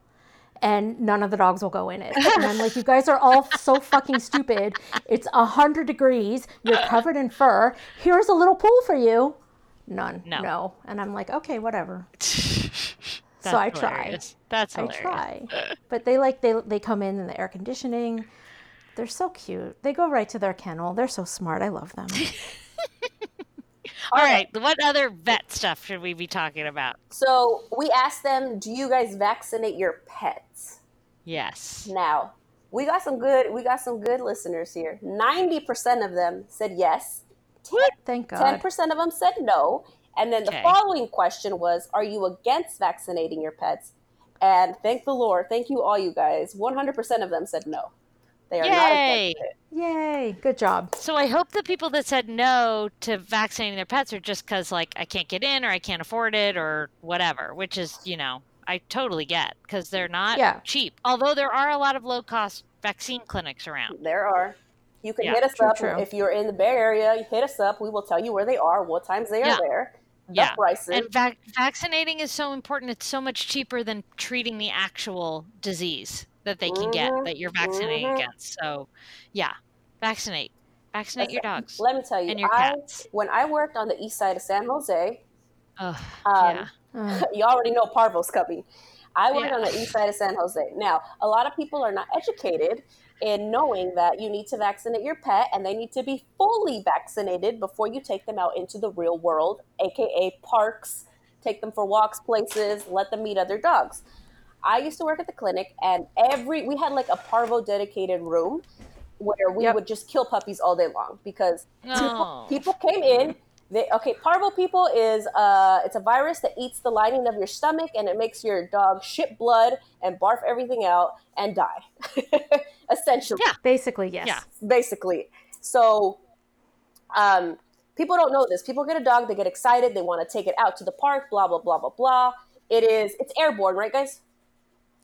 and none of the dogs will go in it and i'm like you guys are all so fucking stupid it's a 100 degrees you're covered in fur here's a little pool for you none No. no and i'm like okay whatever That's so i try hilarious. That's i hilarious. try but they like they, they come in in the air conditioning they're so cute they go right to their kennel they're so smart i love them All right, what other vet stuff should we be talking about? So we asked them, "Do you guys vaccinate your pets?" Yes. Now we got some good. We got some good listeners here. Ninety percent of them said yes. thank god Ten percent of them said no. And then the Okay. following question was, "Are you against vaccinating your pets?" And thank the Lord, thank you all you guys. One hundred percent of them said no. They are Yay! against it. yay good job So I hope the people that said no to vaccinating their pets are just because like I can't get in or I can't afford it or whatever, which is you know I totally get because they're not Yeah. cheap. Although there are a lot of low cost vaccine clinics around. There are. You can Yeah, hit us true, up true. if you're in the Bay Area. Hit us up. We will tell you where they are, what times they are there, the Yeah. prices. And vac- vaccinating is so important. It's so much cheaper than treating the actual disease that they can get Mhm, that you're vaccinating mhm. against. So, yeah, vaccinate. Vaccinate your dogs Let me tell you, and your I, cats. when I worked on the east side of San Jose, Ugh, um, yeah. Uh, you already know Parvo's coming. I worked Yeah. on the east side of San Jose. Now, a lot of people are not educated in knowing that you need to vaccinate your pet and they need to be fully vaccinated before you take them out into the real world, aka parks, take them for walks, places, let them meet other dogs. I used to work at the clinic and every we had like a parvo dedicated room where we Yep. would just kill puppies all day long because No. people, people came in they okay parvo people is uh it's a virus that eats the lining of your stomach and it makes your dog shit blood and barf everything out and die essentially Yeah. basically yes Yeah. basically so um people don't know this people get a dog they get excited they want to take it out to the park blah blah blah blah blah it is it's airborne right guys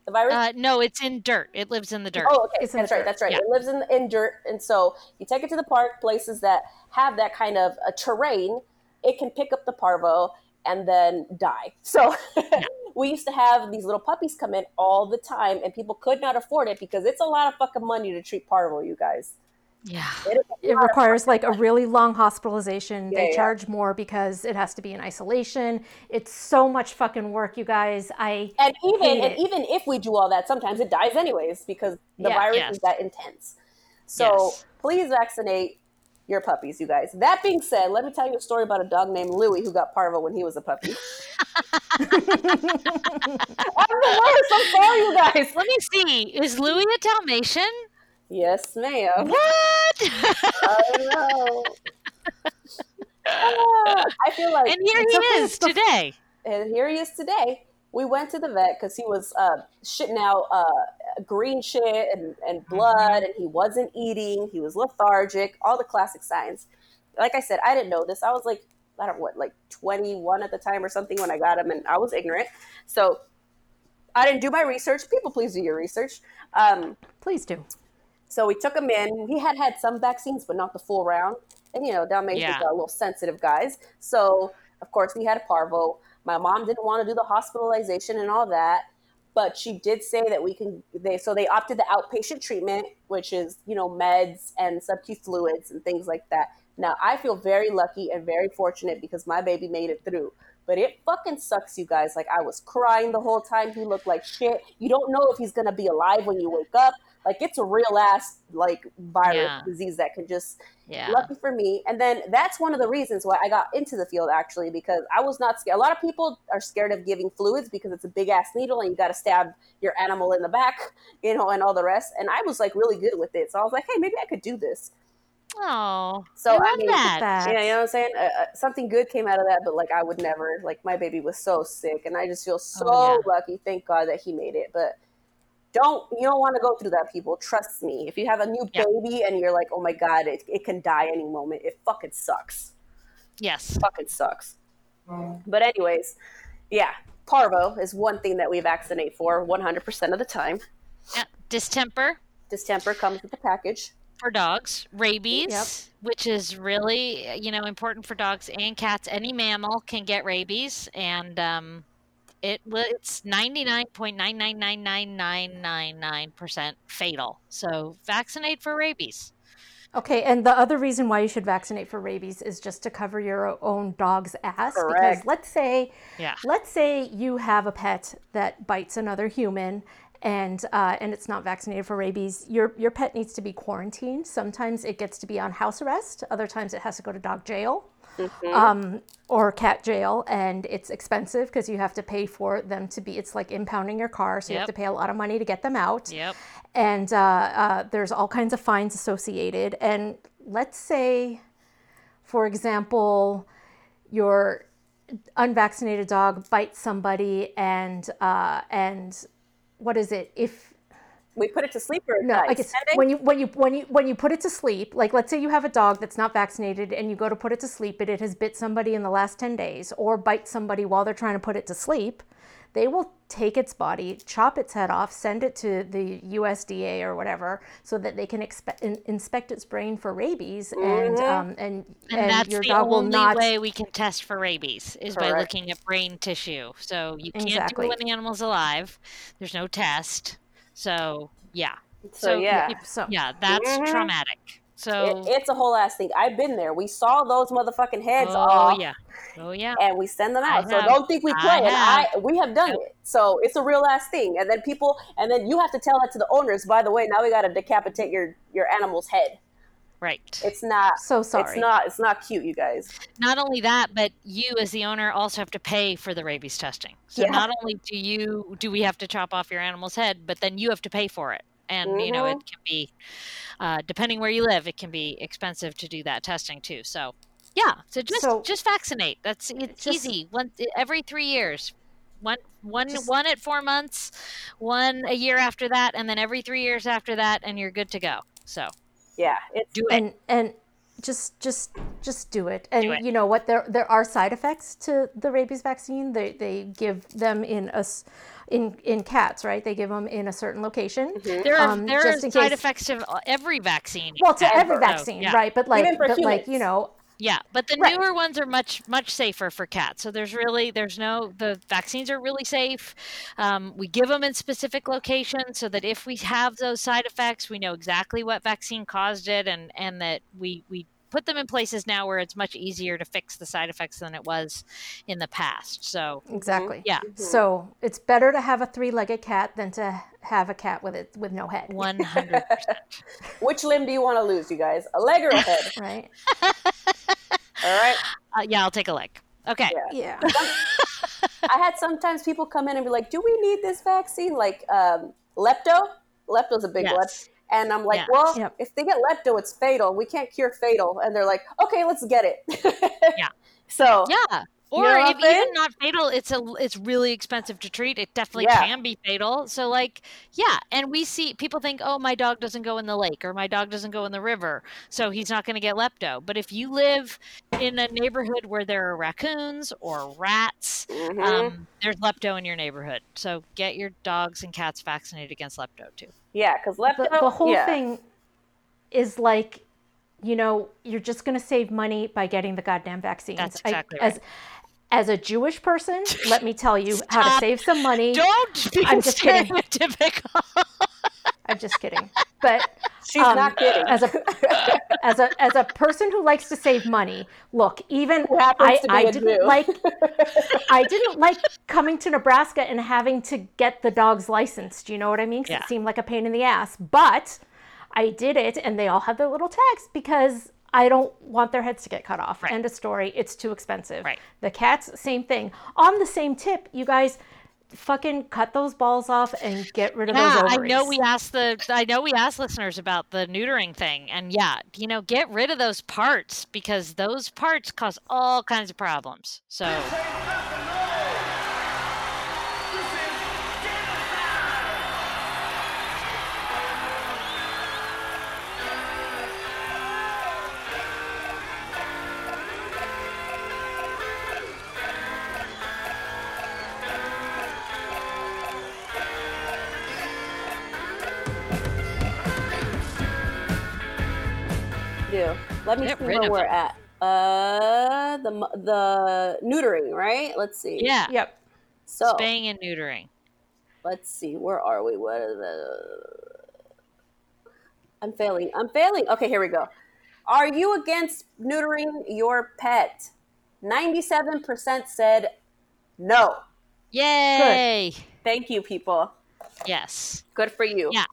The virus. Uh, no, it's in dirt. It lives in the dirt. Oh, okay. It's that's right. dirt. That's right. Yeah. It lives in in dirt, and so you take it to the park, places that have that kind of a terrain. It can pick up the parvo and then die. So we used to have these little puppies come in all the time, and people could not afford it because it's a lot of fucking money to treat parvo. You guys. Yeah. It requires like a really long hospitalization. Yeah, they yeah. charge more because it has to be in isolation. It's so much fucking work, you guys. I and even and even if we do all that, sometimes it dies anyways because the Yeah. virus Yes. is that intense. So Yes. please vaccinate your puppies, you guys. That being said, let me tell you a story about a dog named Louie who got parvo when he was a puppy. I'm the worst. I'm sorry, you guys. Let me see. Is Louis a Dalmatian? Yes, ma'am. What? I know. Ah, I feel like and here he is the- today. and here he is today. We went to the vet because he was uh, shitting out uh, green shit and, and blood, and he wasn't eating. He was lethargic, all the classic signs. Like I said, I didn't know this. I was like, I don't know what, like 21 at the time or something when I got him, and I was ignorant. So I didn't do my research. People, please do your research. Um, please do. So we took him in. He had had some vaccines, but not the full round. And you know, Dalmatians Yeah. are a little sensitive guys. So of course we had a parvo. My mom didn't want to do the hospitalization and all that, but she did say that we can. They so they opted the outpatient treatment, which is you know meds and subcu fluids and things like that. Now I feel very lucky and very fortunate because my baby made it through. But it fucking sucks, you guys. Like I was crying the whole time. He looked like shit. You don't know if he's gonna be alive when you wake up. Like it's a real ass like virus Yeah. disease that can just Yeah. lucky for me. And then that's one of the reasons why I got into the field actually because I was not scared. A lot of people are scared of giving fluids because it's a big ass needle and you got to stab your animal in the back, you know, and all the rest. And I was like really good with it, so I was like, hey, maybe I could do this. Oh, So, I I love mean, that. That. Yeah, you know what I'm saying? Uh, uh, something good came out of that, but like I would never. Like my baby was so sick, and I just feel so Oh, yeah. lucky. Thank God that he made it. But don't you don't want to go through that, people. Trust me. If you have a new Yeah. baby and you're like, oh my God, it, it can die any moment. It fucking sucks. Yes. Fucking sucks. But anyways, yeah, parvo is one thing that we vaccinate for 100% of the time. Yeah. Distemper Distemper comes with the package. for dogs. Rabies, Yep. which is really you know important for dogs and cats. Any mammal can get rabies, and um, it wa- it's ninety nine point nine nine nine nine nine nine nine percent fatal. So vaccinate for rabies. Okay, and the other reason why you should vaccinate for rabies is just to cover your own dog's ass. Because let's say, Yeah. let's say you have a pet that bites another human, and uh, and it's not vaccinated for rabies. Your your pet needs to be quarantined. Sometimes it gets to be on house arrest. Other times it has to go to dog jail. Um, or cat jail, and it's expensive because you have to pay for them to be. It's like impounding your car, so you have to pay a lot of money to get them out Yep. and uh, uh, there's all kinds of fines associated. And let's say, for example, your unvaccinated dog bites somebody, and uh, and what is it? If We put it to sleep or no, dies. I guess when you when you when you when you put it to sleep, like let's say you have a dog that's not vaccinated and you go to put it to sleep, but it has bit somebody in the last ten days, or bite somebody while they're trying to put it to sleep, they will take its body, chop its head off, send it to the USDA or whatever, so that they can expe- in, inspect its brain for rabies, and um, and And, and that's your the dog will only not. way we can test for rabies is by looking at brain tissue. So you can't Exactly. do it when the animal's alive. There's no test. So yeah. So, yeah. So- yeah, that's Mhm. traumatic. So It, it's a whole ass thing. I've been there. We saw those motherfucking heads oh off, yeah, oh yeah. and we send them I out. So have. don't think we I play. And I, have. we have done it. So it's a real ass thing. And then people, and then you have to tell that to the owners. By the way, now we got to decapitate your your animal's head. Right. It's not. So sorry. It's not. It's not cute, you guys. Not only that, but you as the owner also have to pay for the rabies testing. So Yeah. not only do you do we have to chop off your animal's head, but then you have to pay for it. And you know it can be, uh, depending where you live, it can be expensive to do that testing too. So yeah, so just So- just vaccinate. That's it's Just- easy. One every three years. One one Just- one at four months, one a year after that, and then every three years after that, and you're good to go. So Yeah. It's do it. and and just just just do it and Do it. you know what there there are side effects to the rabies vaccine they they give them in a s- in in cats right they give them in a certain location There are um, there are side case- effects to every vaccine. well to every Ever. vaccine yeah. right but like Even for but like you know Yeah, but the Right. newer ones are much much safer for cats. So there's really there's no the vaccines are really safe. Um, we give them in specific locations so that if we have those side effects, we know exactly what vaccine caused it, and and that we we put them in places now where it's much easier to fix the side effects than it was in the past. So exactly yeah, so it's better to have a three-legged cat than to have a cat with it with no head one hundred percent. Which limb do you want to lose, you guys? A leg or a head? right All right. Uh, Yeah, I'll take a leg. Okay. Yeah. yeah I had sometimes people come in and be like, "Do we need this vaccine?" Like um, lepto. Lepto's a big one. And I'm like, Yes. well, Yep. if they get lepto, it's fatal. We can't cure fatal. And they're like, okay, let's get it. Yeah. So Yeah. Or know what if even not fatal, it's a it's really expensive to treat. It definitely Yeah. can be fatal. So like, yeah, and we see people think, "Oh, my dog doesn't go in the lake or my dog doesn't go in the river, so he's not going to get lepto." But if you live in a neighborhood where there are raccoons or rats, mhm. um, there's lepto in your neighborhood. So get your dogs and cats vaccinated against lepto too. yeah, because lepto. the, the whole yeah. thing is like you know you're just going to save money by getting the goddamn vaccines That's I- exactly as as a jewish person let me tell you how to save some money. Don't be I'm just kidding. i'm just kidding. But She's um, not kidding. as a as a as a person who likes to save money look even i i didn't like i didn't like coming to nebraska and having to get the dogs licensed. You know what i mean? Yeah. it seemed like a pain in the ass. But i did it and they all have their little tags because I don't want their heads to get cut off. Right. End of story. It's too expensive. Right. The cats, same thing. On the same tip, you guys fucking cut those balls off and get rid of Yeah, those I know we asked the I know we asked listeners about the neutering thing, and yeah, you know, get rid of those parts because those parts cause all kinds of problems. So Let me Get see rid where of we're them. at. Uh, the the neutering, right? Let's see. yeah, Yep. So spaying and neutering. let's see. Where are we? What are the? I'm failing. I'm failing. Okay, here we go. Are you against neutering your pet? Ninety-seven percent said no. Yay! Good. Thank you, people. Yes. Good for you. Yeah.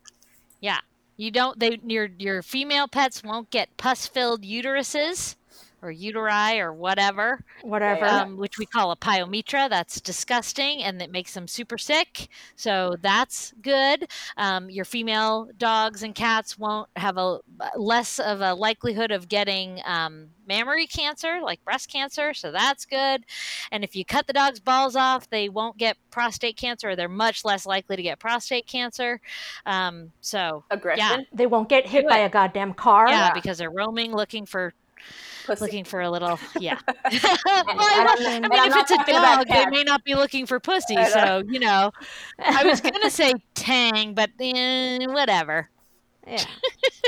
Yeah. You don't they your your female pets won't get pus filled uteruses or uteri or whatever. Whatever. Um, which we call a pyometra. That's disgusting and it makes them super sick. So that's good. Um, your female dogs and cats won't have a less of a likelihood of getting um, mammary cancer, like breast cancer. So that's good. And if you cut the dog's balls off, they won't get prostate cancer, or they're much less likely to get prostate cancer. Um, so Aggression. they won't get hit by a goddamn car. yeah, because they're roaming looking for Pussy. looking for a little yeah. well, I, I mean, I'm if it's a dog, they may not be looking for pussy. So you know, I was gonna say tang, but eh, whatever. Yeah.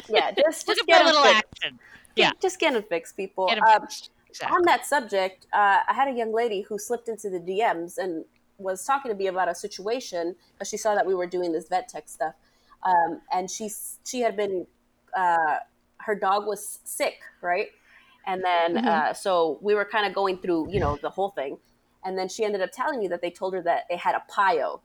yeah, just just for a little fixed. action. Yeah, Just get them fixed, people. get Um, fixed. Exactly. on that subject, uh, I had a young lady who slipped into the DMs and was talking to me about a situation because she saw that we were doing this vet tech stuff, um, and she she had been uh, her dog was sick, right? And then uh, so we were kind of going through you know the whole thing, and then she ended up telling me that they told her that it had a pyo.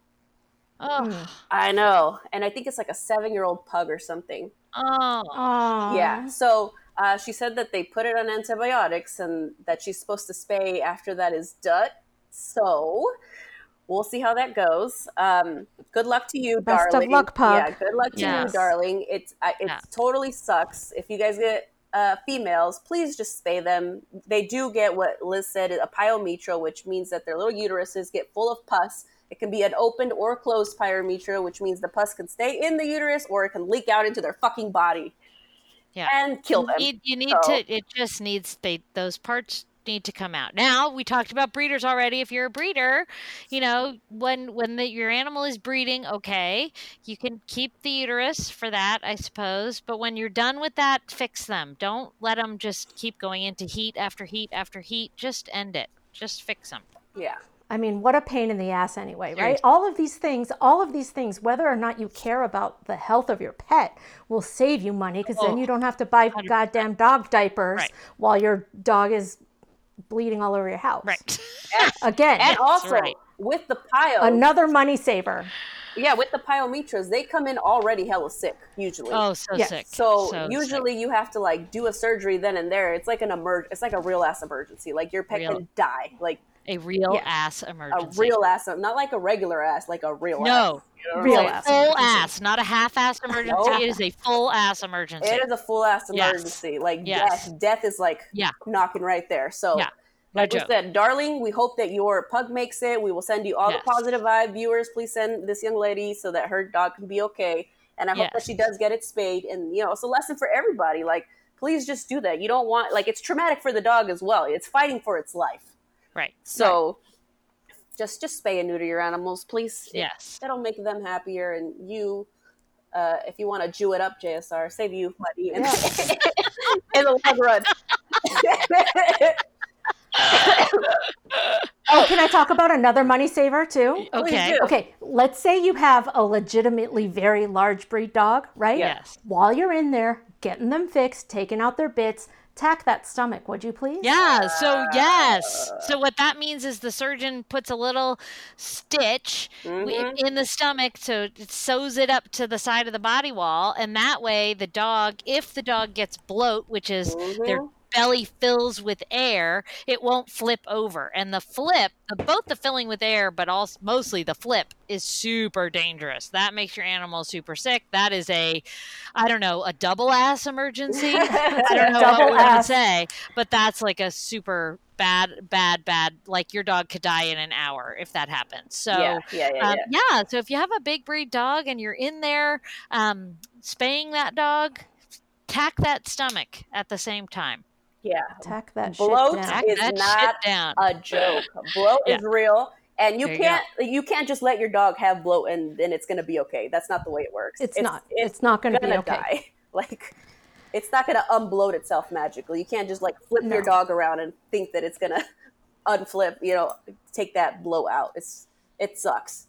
Oh, I know, and I think it's like a seven year old pug or something. oh, Aw. Yeah. So uh, she said that they put it on antibiotics and that she's supposed to spay after that is done. So we'll see how that goes. Um, good luck to you, Best of darling. luck, Pug. Yeah, good luck to Yes. you, darling. It's I, it Yeah. totally sucks if you guys get. Uh, females, please just spay them. They do get what Liz said, a pyometra, which means that their little uteruses get full of pus. It can be an opened or closed pyometra, which means the pus can stay in the uterus or it can leak out into their fucking body. Yeah. and kill you them. need, you need so- to it just needs they those parts need to come out now we talked about breeders already if you're a breeder you know when when the, your animal is breeding okay you can keep the uterus for that i suppose but when you're done with that fix them don't let them just keep going into heat after heat after heat just end it just fix them yeah. I mean, what a pain in the ass anyway, right? Seriously. All of these things, all of these things, whether or not you care about the health of your pet, will save you money because then Oh, you don't have to buy goddamn dog diapers Right. while your dog is bleeding all over your house. right Again, And also right. with the pyo, another money saver. yeah, with the pyometras, they come in already hella sick usually. oh so Yes. sick So, sick. usually you have to like do a surgery then and there. It's like an emerg. It's like a real ass emergency. Like your pet Real. can die. Like a real Yeah. ass emergency. a real ass, not like a regular ass, like a real ass. no You know? Real ass. full emergency. ass not a half-ass emergency No. it is a full ass emergency It is a full ass Yes. emergency. Like Yes. death. Death is like Yeah. knocking right there. So Yeah. No like we said, darling, we hope that your pug makes it. We will send you all Yes. the positive vibe. Viewers, please send this young lady so that her dog can be okay. And I hope that she does get it spayed. And you know, it's a lesson for everybody. Like, please just do that. You don't want like it's traumatic for the dog as well. It's fighting for its life. Right So just just spay and neuter your animals, please. It- yes That'll make them happier and you uh, if you want to Jew it up, JSR, save you money in, in the long run. Oh, can I talk about another money saver too? okay. Okay, let's say you have a legitimately very large breed dog, right? yes While you're in there getting them fixed, taking out their bits, tack that stomach, would you please? Yeah, so yes. So what that means is the surgeon puts a little stitch w- Mhm. in the stomach so it sews it up to the side of the body wall and that way the dog if the dog gets bloat, which is their Mhm. Belly fills with air, it won't flip over. And the flip, the, both the filling with air, but also mostly the flip, is super dangerous. That makes your animal super sick. That is a, I don't know, a double ass emergency. I don't know what we to say, but that's like a super bad, bad, bad. Like your dog could die in an hour if that happens. So. yeah, yeah, yeah, Um, yeah. yeah. So if you have a big breed dog and you're in there um, spaying that dog, tack that stomach at the same time. Yeah. Tack that Bloat shit down. Tack It's that not shit down. A joke. Bloat Yeah. is real. And you There can't you, can't just let your dog have bloat and then it's gonna be okay. That's not the way it works. It's, not. It's, It's, not going to gonna okay. die. Like it's not gonna unbloat itself magically. You can't just like flip your dog around and think that it's gonna unflip, you know, take that blow out. It's it sucks.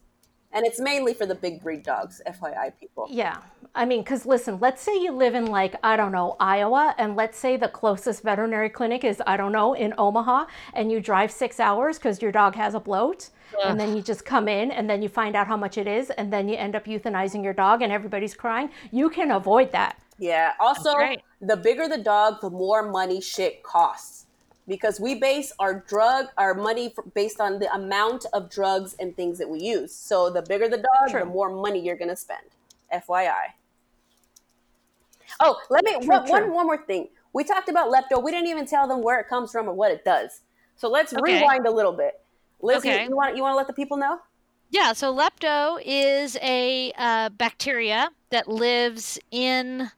And it's mainly for the big breed dogs, FYI people. Yeah. I mean, because listen, let's say you live in like, I don't know, Iowa, and let's say the closest veterinary clinic is, I don't know, in Omaha, and you drive six hours because your dog has a bloat. And then you just come in and then you find out how much it is, and then you end up euthanizing your dog and everybody's crying. You can avoid that. Yeah. Also, right. the bigger the dog, the more money shit costs. Because we base our drug, our money based on the amount of drugs and things that we use. So the bigger the dog, the more money you're gonna spend. FYI. Oh, let me True, one, one true. one more thing. We talked about lepto. We didn't even tell them where it comes from or what it does. So let's Okay. rewind a little bit. Lizzie, Okay. you want you want to let the people know? Yeah, so lepto is a uh, bacteria that lives in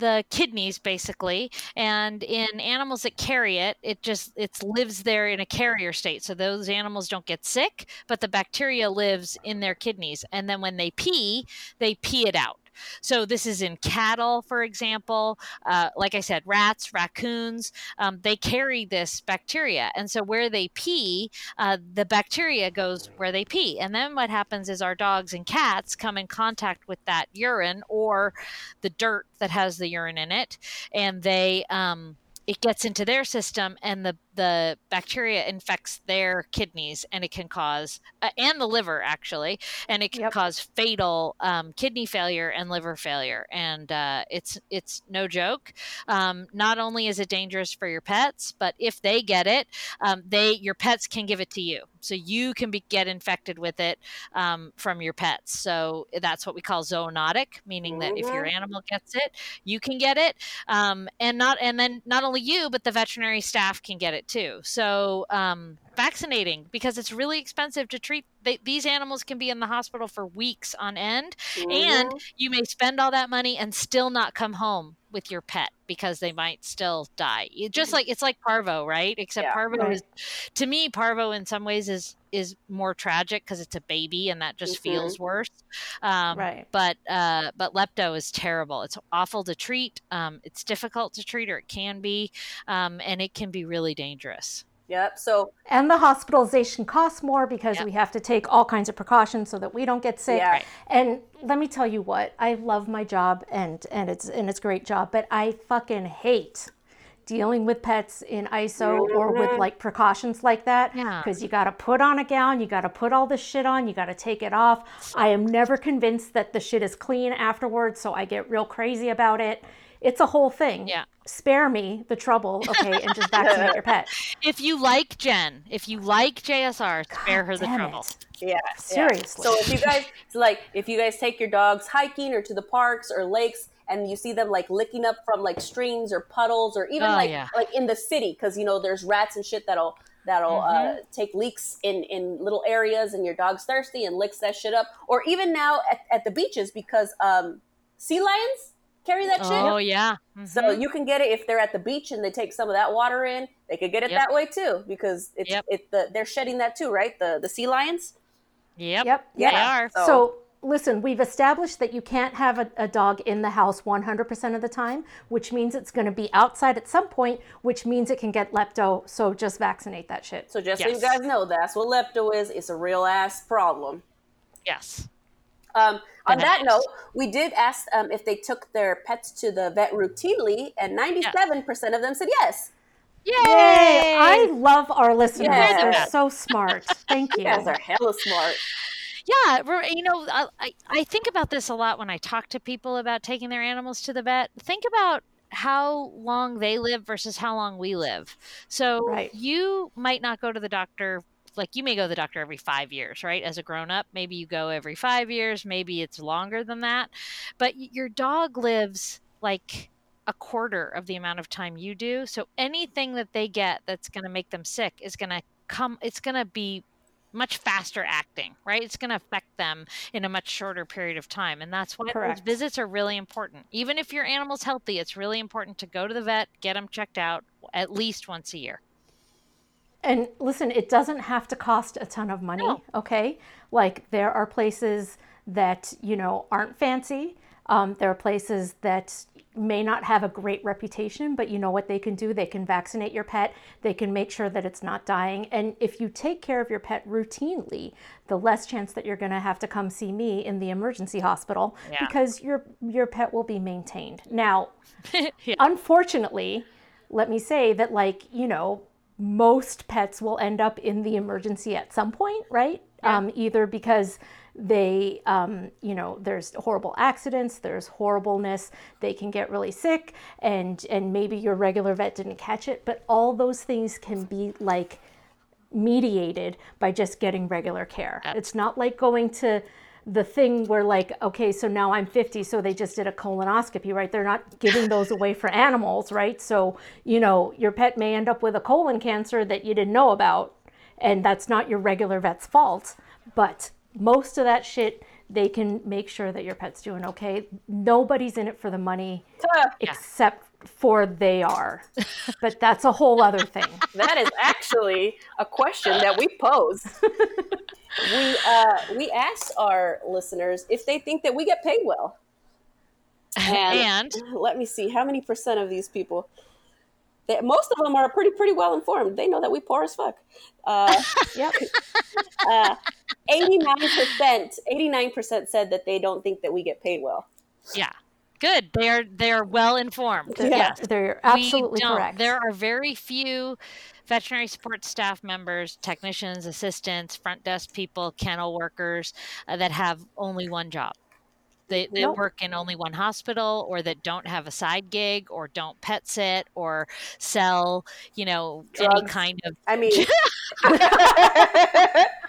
the kidneys basically and in animals that carry it it just it lives there in a carrier state. So those animals don't get sick but the bacteria lives in their kidneys and then when they pee they pee it out so this is in cattle for example. Uh, like i said rats raccoons um, they carry this bacteria. And so where they pee uh, the bacteria goes where they pee. And then what happens is our dogs and cats come in contact with that urine or the dirt that has the urine in it, and they um, it gets into their system, and the the bacteria infects their kidneys, and it can cause uh, and the liver actually, and it can Yep. cause fatal um, kidney failure and liver failure, and uh, it's it's no joke. Um, not only is it dangerous for your pets, but if they get it, um, they your pets can give it to you so you can be, get infected with it um, from your pets so that's what we call zoonotic meaning that if your Mhm. animal gets it you can get it um, and not and then not only you but the veterinary staff can get it too so um, vaccinating because it's really expensive to treat they, these animals can be in the hospital for weeks on end and Mhm. you may spend all that money and still not come home with your pet because they might still die. Just like it's like parvo, right? Except Yeah. parvo Right. is to me parvo in some ways is is more tragic because it's a baby and that just Mhm. feels worse. Um, Right. But uh, but lepto is terrible. It's awful to treat. Um, it's difficult to treat, or it can be, um, and it can be really dangerous. Yep. So And the hospitalization costs more because Yep. we have to take all kinds of precautions so that we don't get sick. Yeah. Right. And let me tell you what, I love my job and and it's and it's a great job, but I fucking hate dealing with pets in ISO or with mm-hmm. like precautions like that. Yeah. Because you got to put on a gown, you got to put all this shit on, you got to take it off. I am never convinced that the shit is clean afterwards, so I get real crazy about it. It's a whole thing. Yeah. Spare me the trouble, okay, and just vaccinate your pet. If you like Jen, if you like JSR, spare her the trouble. it. yeah. yeah. Seriously. So if you guys like, if you guys take your dogs hiking or to the parks or lakes, and you see them like licking up from like streams or puddles or even Oh, like yeah. like in the city because you know there's rats and shit that'll that'll uh, Mm-hmm. take leaks in in little areas and your dog's thirsty and licks that shit up or even now at, at the beaches because um sea lions carry that shit Oh yeah. so Mhm. you can get it if they're at the beach and they take some of that water in. They could get it Yep. that way too because it's Yep. it the, they're shedding that too, right? The the sea lions. Yep. Yep. They Yeah. are. So- So listen, we've established that you can't have a, a dog in the house 100% of the time, which means it's going to be outside at some point, which means it can get lepto. So just vaccinate that shit. So just so you guys know, that's what lepto is. It's a real ass problem. Yes. Um, on that note, we did ask um, if they took their pets to the vet routinely, and ninety-seven percent of them said yes. Yay! Yay! I love our listeners. Yeah. They're so smart. Thank you. You guys are hella smart. Yeah, you know, I, I- I think about this a lot when I talk to people about taking their animals to the vet. Think about how long they live versus how long we live. So Right. you might not go to the doctor. Like you may go to the doctor every five years, right? As a grown up, maybe you go every five years, maybe it's longer than that. But your dog lives like a quarter of the amount of time you do. So anything that they get that's going to make them sick is going to come, it's going to be much faster acting, right? It's going to affect them in a much shorter period of time. And that's why those visits are really important. Even if your animal's healthy, it's really important to go to the vet, get them checked out at least once a year. And listen, it doesn't have to cost a ton of money, No. okay? Like there are places that, you know, aren't fancy. Um, there are places that may not have a great reputation, but you know what they can do? They can vaccinate your pet. They can make sure that it's not dying. And if you take care of your pet routinely, the less chance that you're going to have to come see me in the emergency hospital Yeah. because your your pet will be maintained. Now, Yeah. unfortunately, let me say that, like, you know, most pets will end up in the emergency at some point, right? Um, either because they, um, you know, there's horrible accidents, there's horribleness, they can get really sick, and and maybe your regular vet didn't catch it, but all those things can be like mediated by just getting regular care. It's not like going to the thing where like okay so now i'm 50 so they just did a colonoscopy right? They're not giving those away for animals right? So you know your pet may end up with a colon cancer that you didn't know about and that's not your regular vet's fault. But most of that shit they can make sure that your pet's doing okay. Nobody's in it for the money except for they are but that's a whole other thing That is actually a question that we pose. we uh, we ask our listeners if they think that we get paid well. And let me see how many percent of these people. That most of them are pretty pretty well informed. They know that we poor as fuck. Uh, yep Eighty nine percent, eighty nine percent said that they don't think that we get paid well. yeah, good. They are they are well informed. They're, Yes. they're absolutely correct There are very few veterinary support staff members, technicians, assistants, front desk people, kennel workers uh, that have only one job. They, they Nope. work in only one hospital or that don't have a side gig or don't pet sit or sell, you know, any kind of I mean,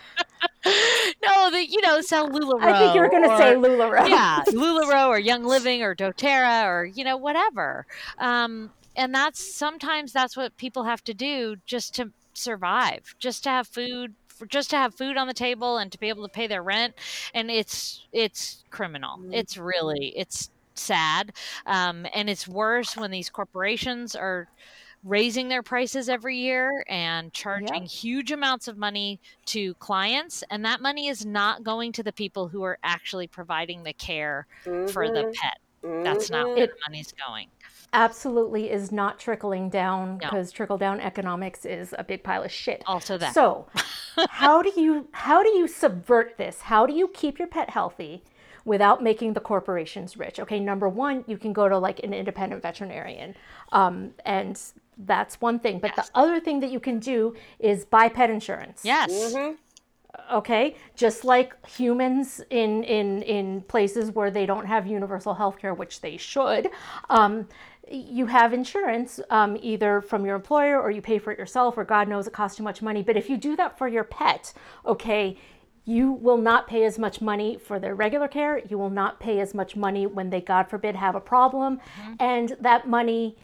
no, that you know, sell LuLaRoe. I think you were going to say LuLaRoe. yeah, LuLaRoe or Young Living or DoTerra or you know whatever. Um, and that's sometimes that's what people have to do just to survive, just to have food, for, just to have food on the table and to be able to pay their rent. And it's it's criminal. Mm-hmm. It's really it's sad. Um, and it's worse when these corporations are raising their prices every year and charging huge amounts of money to clients and that money is not going to the people who are actually providing the care mm-hmm. for the mm-hmm. pet that's not mm-hmm. where the money's going absolutely is not trickling down because no. trickle down economics is a big pile of shit also that so how do you how do you subvert this how do you keep your pet healthy without making the corporations rich okay number one you can go to like an independent veterinarian um, and that's one thing. But yes. the other thing that you can do is buy pet insurance. Yes. Mm-hmm. Okay, just like humans in in in places where they don't have universal health care, which they should. Um, you have insurance um, either from your employer or you pay for it yourself, or God knows it costs too much money. But if you do that for your pet, okay, you will not pay as much money for their regular care. You will not pay as much money when they, God forbid, have a problem. Mm-hmm. And that money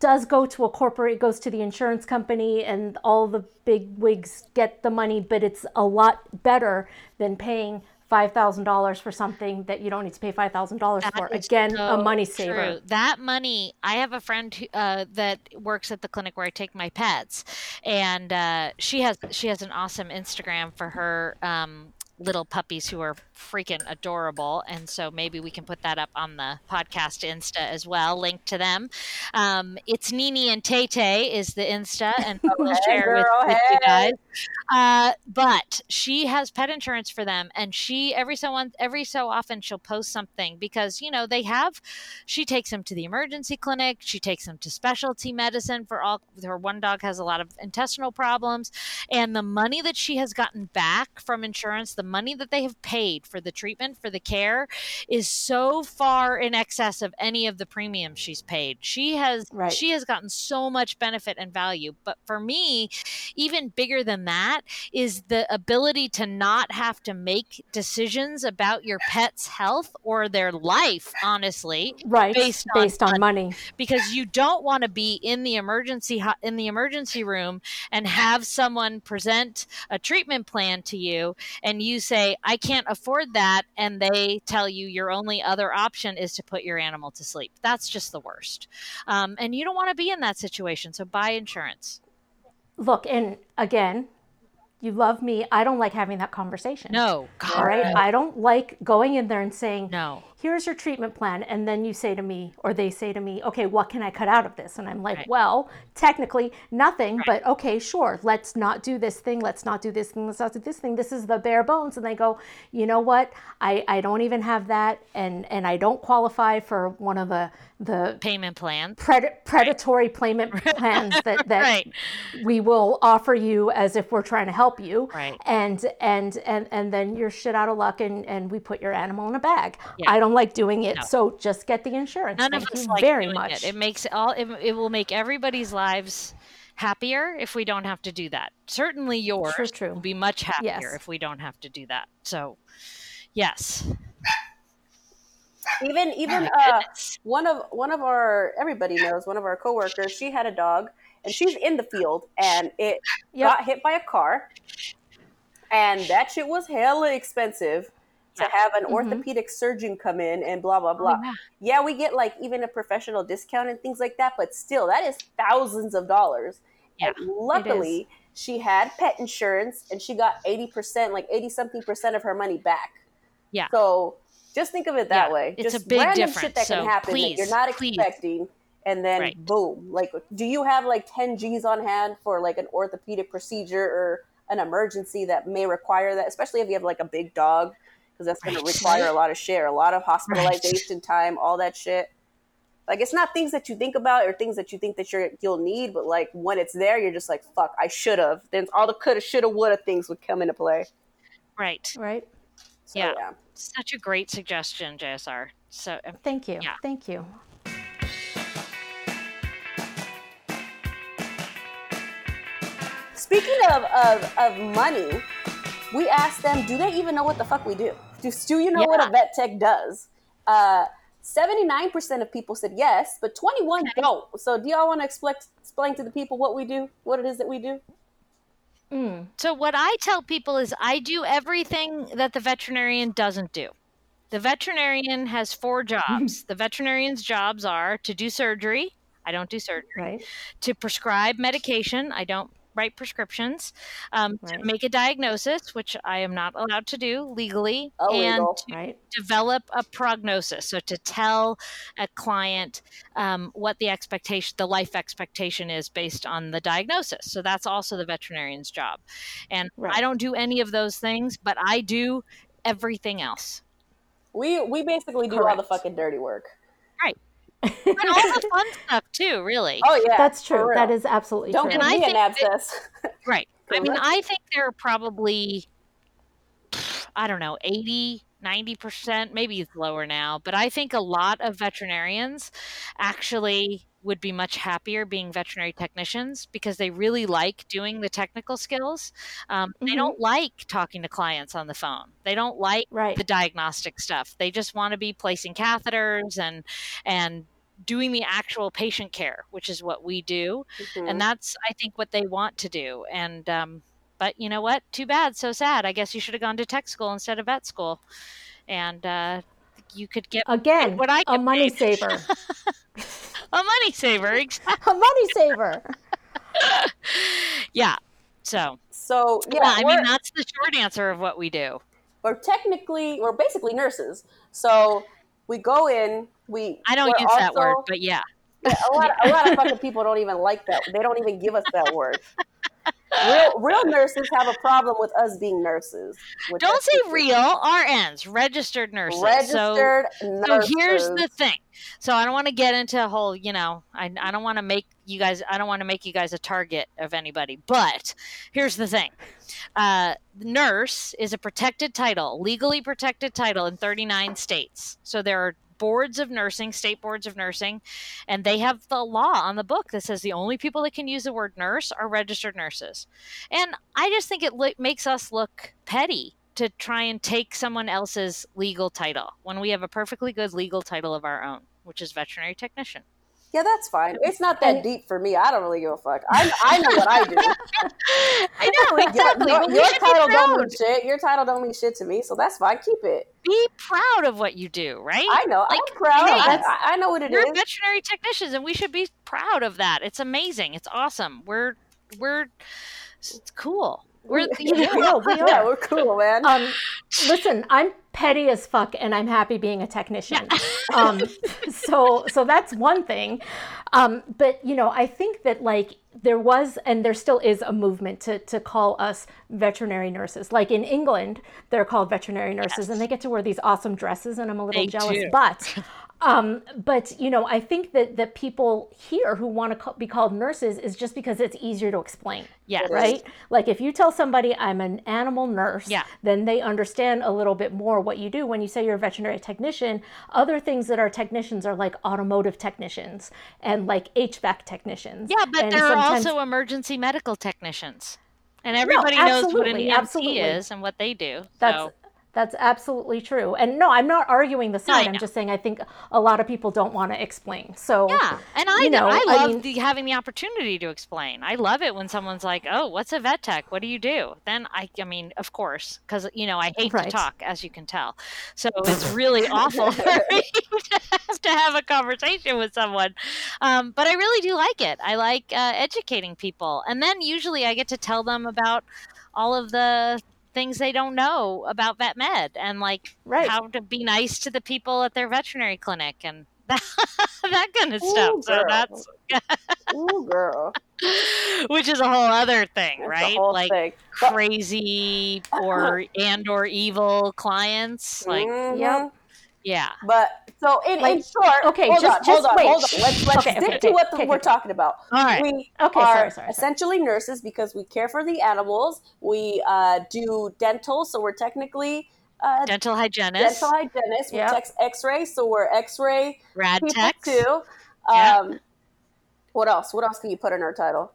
does go to a corporate, it goes to the insurance company, and all the big wigs get the money, but it's a lot better than paying $5,000 for something that you don't need to pay $5,000 for. Again, so a money saver. True. That money, I have a friend who, uh, that works at the clinic where I take my pets, and uh, she has she has an awesome Instagram for her um, little puppies who are freaking adorable. And so maybe we can put that up on the podcast Insta as well, link to them. Um, it's Nini and Tay Tay is the Insta, and we'll share with, with you guys. Uh, but she has pet insurance for them, and she every so on, every so often she'll post something because you know they have. She takes them to the emergency clinic. She takes them to specialty medicine for all. Her one dog has a lot of intestinal problems, and the money that she has gotten back from insurance, the money that they have paid for the treatment, for the care, is so far in excess of any of the premiums she's paid. She has right. she has gotten so much benefit and value. But for me, even bigger than that is the ability to not have to make decisions about your pet's health or their life, honestly, right? Based on, based on money. money, because you don't want to be in the emergency in the emergency room and have someone present a treatment plan to you and you say, I can't afford that. And they tell you your only other option is to put your animal to sleep. That's just the worst. Um, and you don't want to be in that situation. So buy insurance. Look, and again, you love me. I don't like having that conversation. No. God. All right. I don't like going in there and saying, no here's your treatment plan. And then you say to me, or they say to me, okay, what can I cut out of this? And I'm like, right. well, technically nothing, right. but okay, sure. Let's not do this thing. Let's not do this thing. Let's not do this thing. This is the bare bones. And they go, you know what? I, I don't even have that. And, and I don't qualify for one of the, the payment plans, pred- predatory right. payment plans that, that we will offer you as if we're trying to help you. Right. And, and, and, and then you're shit out of luck and, and we put your animal in a bag. Yeah. I don't don't like doing it. No. So just get the insurance. None Thank of us like very much. It. it makes all. It, it will make everybody's lives happier if we don't have to do that. Certainly yours true, true. will be much happier yes. if we don't have to do that. So, yes. Even even uh, one of one of our everybody knows one of our coworkers. She had a dog and she's in the field and it yep. got hit by a car, and that shit was hella expensive to have an mm-hmm. orthopedic surgeon come in and blah blah blah. Oh, yeah. yeah, we get like even a professional discount and things like that, but still, that is thousands of dollars. Yeah, and luckily, she had pet insurance and she got eighty percent, like eighty something percent of her money back. Yeah. So just think of it that yeah, way. It's just a big random difference. shit that so can happen please, that you're not please. expecting, and then right. boom. Like, do you have like ten G's on hand for like an orthopedic procedure or an emergency that may require that? Especially if you have like a big dog because that's going to require a lot of share, a lot of hospitalization right. time, all that shit. Like it's not things that you think about or things that you think that you're you'll need, but like when it's there, you're just like, "Fuck, I should have." Then all the coulda, shoulda, woulda things would come into play. Right. Right. So, yeah. yeah. Such a great suggestion, JSR. So um, thank you. Yeah. Thank you. Speaking of, of, of money, we asked them, do they even know what the fuck we do? Do, do you know yeah. what a vet tech does? Uh, 79% of people said yes, but 21 okay. don't. So do y'all want to explain, explain to the people what we do, what it is that we do? Mm. So what I tell people is I do everything that the veterinarian doesn't do. the veterinarian has four jobs. the veterinarian's jobs are to do surgery. I don't do surgery. Right. To prescribe medication. I don't write prescriptions. Um, Right. To make a diagnosis, which I am not allowed to do legally, and to Right. develop a prognosis. So to tell a client um, what the expectation, the life expectation is based on the diagnosis. So that's also the veterinarian's job. And Right. I don't do any of those things, but I do everything else. We we basically do all the fucking dirty work. And all the fun stuff too, really. Oh yeah, That's true. That is absolutely Don't true. give And I me an think that- abscess. Right. I mean, Correct. I think there are probably, I don't know, 80, 90%, maybe it's lower now, but I think a lot of veterinarians actually would be much happier being veterinary technicians because they really like doing the technical skills. Um, They Mhm. don't like talking to clients on the phone. They don't like Right. the diagnostic stuff. They just want to be placing catheters and and doing the actual patient care, which is what we do Mhm. and that's i think what they want to do and um but you know what too bad so sad i guess you should have gone to tech school instead of vet school and uh you could get Again, what I a money paid. saver. a money saver exactly a money saver. yeah so so yeah, yeah, i mean that's the short answer of what we do we're technically we're basically nurses. So we go in. We i don't use that word but yeah Yeah, a lot, a lot of fucking people don't even like that. They don't even give us that word. Real, real nurses have a problem with us being nurses. don't say different. real rns registered nurses so Registered So nurses. here's the thing. So I don't want to get into a whole, you know, I, I don't want to make you guys, I don't want to make you guys a target of anybody. But here's the thing uh, nurse is a protected title, legally protected title in 39 states. So there are boards of nursing, state boards of nursing, and they have the law on the book that says the only people that can use the word nurse are registered nurses. And I just think it li- makes us look petty to try and take someone else's legal title when we have a perfectly good legal title of our own, which is veterinary technician. Yeah, that's fine. It's not that deep for me. I don't really give a fuck. I, I know what I do. I know Your, exactly. your, but we your title don't mean shit. Your title don't mean shit to me, so that's fine. Keep it. Be proud of what you do, right? I know. Like, I'm proud. hey, I, I, I know what it We're is. veterinary technicians, and we should be proud of that. It's amazing. It's awesome. We're we're it's cool. We're No, we Yeah, are. we're cool, man. Um, listen, I'm petty as fuck, and I'm happy being a technician. um, so, so that's one thing. Um, but you know, I think that like there was, and there still is, a movement to to call us veterinary nurses. Like in England, they're called veterinary nurses, and they get to wear these awesome dresses, and I'm a little They jealous. do. But um, but you know, I think that that people here who want to ca- be called nurses is just because it's easier to explain yeah, right? Like if you tell somebody I'm an animal nurse, Yeah. then they understand a little bit more what you do. When you say you're a veterinary technician, other things that are technicians are like automotive technicians and like HVAC technicians. Yeah, but And there are also emergency medical technicians. And everybody knows what an absolutely, EMT absolutely. is and what they do. That's so that's absolutely true. And no, I'm not arguing the side. I I'm just saying I think a lot of people don't want to explain. So Yeah, and I, you know, I I love mean- the, having the opportunity to explain. I love it when someone's like, "Oh, what's a vet tech? What do you do?" Then I, I mean, of course, because you know I hate Right. to talk, as you can tell. So it's really awful for me to have to have a conversation with someone. Um, but I really do like it. I like uh, educating people, and then usually I get to tell them about all of the things they don't know about vet med and like Right. how to be nice to the people at their veterinary clinic and that, that kind of stuff. Ooh, so that's Ooh, girl. which is a whole other thing, right? like thing. Crazy or and or evil clients. Like Mhm. Yep. Yeah. But so in, in short, okay, hold just- on, just hold on, hold on. Let's let's Okay, stick okay, to okay, what the, we're talking about. All right. We Okay, are sorry, sorry, sorry. essentially nurses because we care for the animals. We uh, do dental, so we're technically uh, Dental hygienist, dental hygienists. We Yep. text X-ray, so we're X-ray rad techs. too. Um, what else? What else can you put in our title?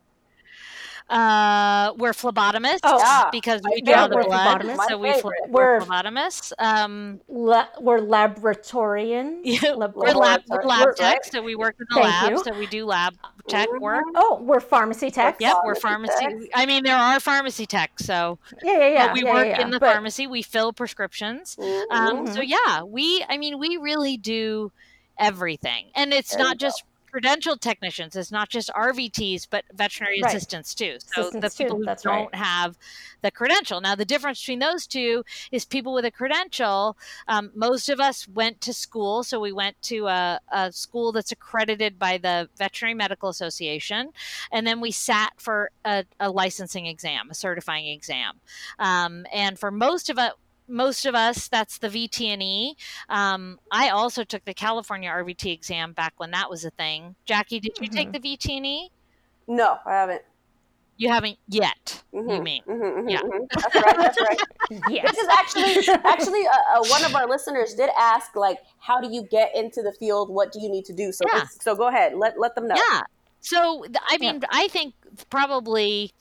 Uh, we're phlebotomists Oh. Yeah. because we draw the favorite. blood. So we favorite. we're We're- phlebotomists. Um, La- we're laboratorians. Yeah, Lab- we're lab, we're lab We're- techs, so we work in the Thank lab. you. So we do lab tech work. Oh, we're pharmacy techs. Yep, we're Pharmacy techs. I mean, there are pharmacy techs, so Yeah, yeah, yeah. but we yeah, work yeah, in the but- pharmacy. We fill prescriptions. Mhm. Um, so yeah, we. I mean, we really do everything, and it's There not just credentialed technicians. It's not just RVTs, but veterinary Right. assistants too. So Assistants the people too, who don't right. have the credential. Now, the difference between those two is people with a credential. Um, most of us went to school, so we went to a, a school that's accredited by the Veterinary Medical Association, and then we sat for a, a licensing exam, a certifying exam. Um, and for most of us, most of us, that's the VTNE. Um, I also took the California RVT exam back when that was a thing. Jackie, did you take the VTNE? No, I haven't. You haven't yet. You Mhm, mean? mhm, mhm, Yeah. mhm. That's right. That's right. Yes. This is actually actually uh, uh, one of our listeners did ask like, how do you get into the field? What do you need to do? So Yeah. so go ahead. Let let them know. Yeah. So I mean, I think probably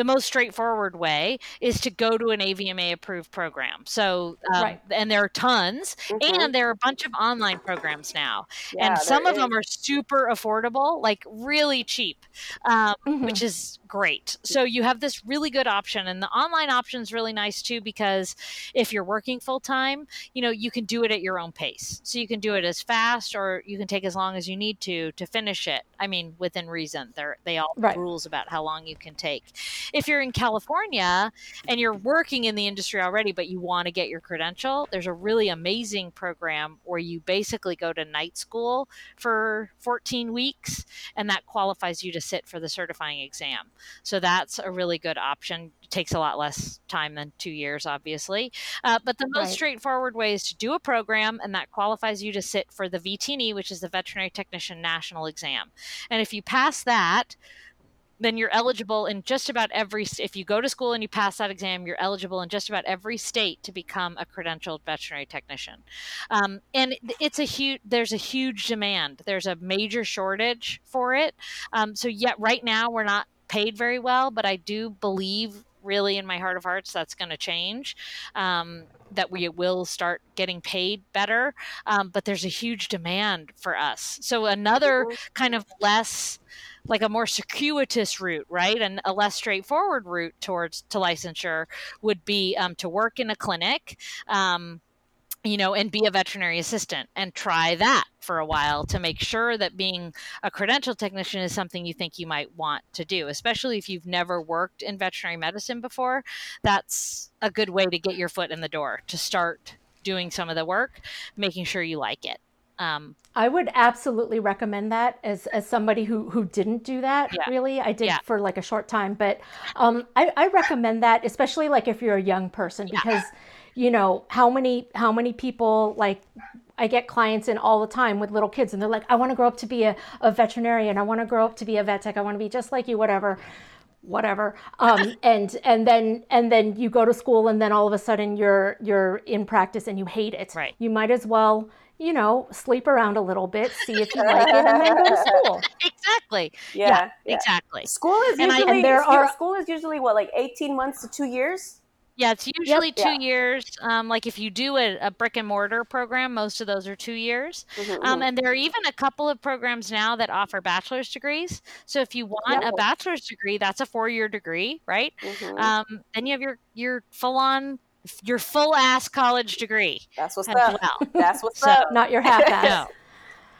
the most straightforward way is to go to an AVMA approved program. So, um, Right. and there are tons, Mhm. and there are a bunch of online programs now, Yeah, and some of them are super affordable, like really cheap, um, Mhm. which is great. So you have this really good option, and the online option is really nice too because if you're working full time, you know you can do it at your own pace. So you can do it as fast, or you can take as long as you need to to finish it. I mean, within reason. They're they all Right. rules about how long you can take. If you're in California and you're working in the industry already, but you want to get your credential, there's a really amazing program where you basically go to night school for 14 weeks, and that qualifies you to sit for the certifying exam. So that's a really good option. It takes a lot less time than two years, obviously. Uh, but the most Right. straightforward way is to do a program, and that qualifies you to sit for the VTNE, which is the Veterinary Technician National Exam. And if you pass that, then you're eligible in just about every if you go to school and you pass that exam you're eligible in just about every state to become a credentialed veterinary technician um, and it's a huge there's a huge demand there's a major shortage for it um, so yet right now we're not paid very well but i do believe really in my heart of hearts that's going to change um, that we will start getting paid better um, but there's a huge demand for us. So another kind of less like a more circuitous route, right, and a less straightforward route towards to licensure would be um, to work in a clinic, um, you know, and be a veterinary assistant and try that for a while to make sure that being a credential technician is something you think you might want to do, especially if you've never worked in veterinary medicine before. That's a good way to get your foot in the door to start doing some of the work, making sure you like it. Um, I would absolutely recommend that as, as somebody who, who didn't do that Yeah. really. I did Yeah. for like a short time, but um, I, I recommend that, especially like if you're a young person, because you know how many how many people like I get clients in all the time with little kids, and they're like, I want to grow up to be a, a veterinarian. I want to grow up to be a vet tech. I want to be just like you, whatever whatever um, and and then and then you go to school and then all of a sudden you're you're in practice and you hate it Right. you might as well you know sleep around a little bit see if you like it and then go to school exactly. Yeah, yeah. exactly. School is And I- usually and there school- are- school is usually what like eighteen months to two years. Yeah, it's usually two Yeah. years. Um, like if you do a, a brick and mortar program, most of those are two years. Mhm, Um, mhm. and there are even a couple of programs now that offer bachelor's degrees. So if you want Yeah. a bachelor's degree, that's a four-year degree, right? Mhm. Um, then you have your your full-on, your full-ass college degree That's what's up. well. That's what's So- up. not your half-ass No.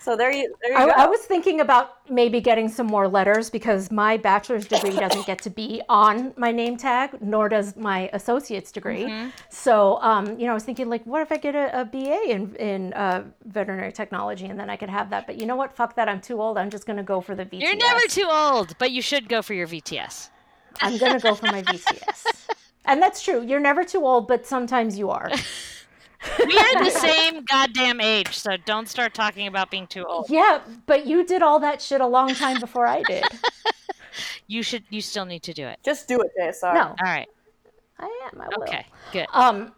So there you there you I, go. I was thinking about maybe getting some more letters because my bachelor's degree doesn't get to be on my name tag, nor does my associate's degree. Mm-hmm. So, um, you know, I was thinking, like, what if I get a, a BA in in uh, veterinary technology, and then I could have that. But you know what? Fuck that. I'm too old. I'm just gonna go for the VTS. You're never too old, but you should go for your VTS. I'm gonna go for my VTS. And that's true. You're never too old, but sometimes you are. We are the same goddamn age, so don't start talking about being too old. Yeah, but you did all that shit a long time before I did. You should. You still need to do it. Just do it, JSR. No, All right. I am. I will. Okay. Good. Um,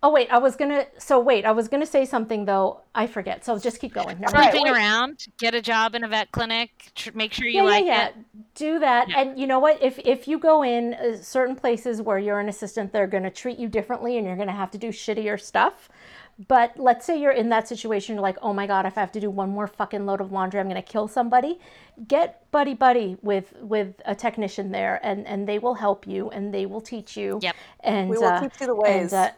Oh wait, I was gonna. So wait, I was gonna say something though. I forget. So just keep going. Never. Right, Sleeping around, get a job in a vet clinic. Tr- make sure you yeah, like yeah, yeah. it. Do that, Yeah. and you know what? If if you go in uh, certain places where you're an assistant, they're gonna treat you differently, and you're gonna have to do shittier stuff. But let's say you're in that situation, you're like, oh my god, if I have to do one more fucking load of laundry, I'm gonna kill somebody. Get buddy buddy with with a technician there, and and they will help you, and they will teach you. Yep. And We will uh, teach you the and, ways. uh,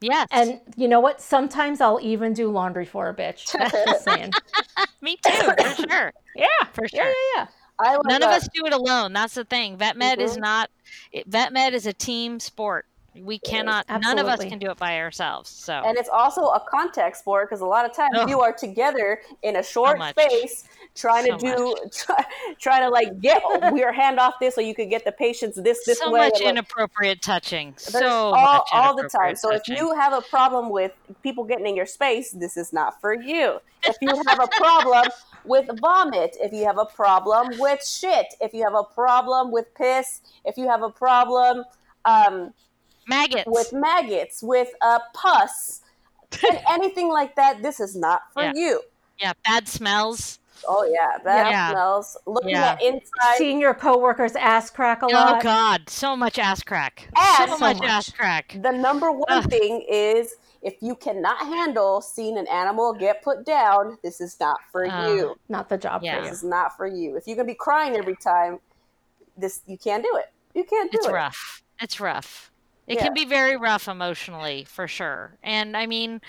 Yes. and you know what? Sometimes I'll even do laundry for a bitch. Just saying. me too, for sure. Yeah, For sure. yeah, yeah. I was, None of uh, us do it alone. That's the thing. Vet med is Mhm. not. It, vet med is a team sport. We cannot. None of us can do it by ourselves. So And it's also a contact sport because a lot of times Ugh. you are together in a short much. space trying So to do, try, trying to like get your hand off this so you could get the patients this this so way. So much inappropriate touching. there's So all, much all the time. inappropriate So if you have a problem with people getting in your space, this is not for you. If you have a problem with vomit, if you have a problem with shit, if you have a problem with piss, if you have a problem um, maggots. with maggots, with uh, pus, and anything like that, this is not for Yeah. you. yeah, bad smells. Oh yeah, bad Yeah. smells. Looking Yeah. at inside. Seeing your coworker's ass crack a lot. Oh. God, so much ass crack. And so so much, much. ass crack. the number one Ugh. thing is if you cannot handle seeing an animal get put down, this is not for Uh, you. Not the job Yeah. for This is not for you. If you're gonna be crying every time, this you can't do it. You can't do It's it. It's rough. It's rough. It Yeah. can be very rough emotionally, for sure. And I mean,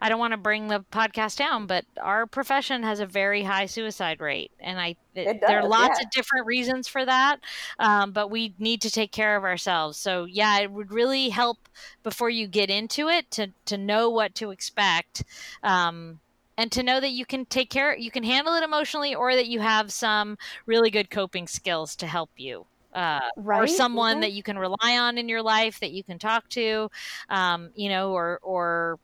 I don't want to bring the podcast down, but our profession has a very high suicide rate, and I It there are lots yeah. of different reasons for that. Um, but we need to take care of ourselves. So yeah, it would really help before you get into it to to know what to expect. Um, and to know that you can take care, you can handle it emotionally, or that you have some really good coping skills to help you. Uh, or someone Mhm. that you can rely on in your life that you can talk to um, you know or or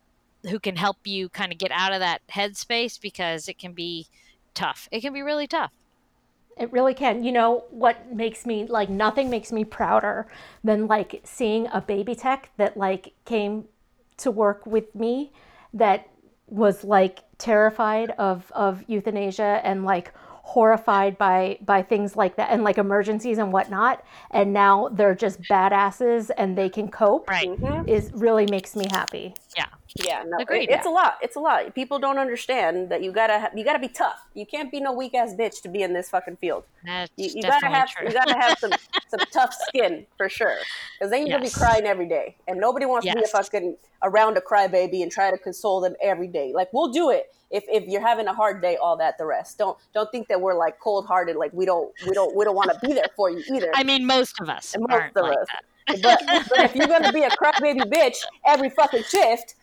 who can help you kind of get out of that headspace because it can be tough it can be really tough It really can. You know what makes me like nothing makes me prouder than like seeing a baby tech that like came to work with me that was like terrified of of euthanasia and like horrified by by things like that and like emergencies and whatnot. And now they're just badasses and they can cope right. Mhm. is really makes me happy. Yeah Yeah, no, Agreed. it- it's a lot. It's a lot. People don't understand that you gotta ha- you gotta be tough. You can't be no weak ass bitch to be in this fucking field. that's you, you gotta have true you gotta have some some tough skin for sure. Because then you're gonna be crying every day, and nobody wants to be a fucking around a crybaby and try to console them every day. Like we'll do it if, if you're having a hard day. All that the rest. Don't don't think that we're like cold hearted. Like we don't we don't we don't want to be there for you either. i mean most of us Most aren't of like us. that but, but if you're gonna be a crybaby bitch every fucking shift,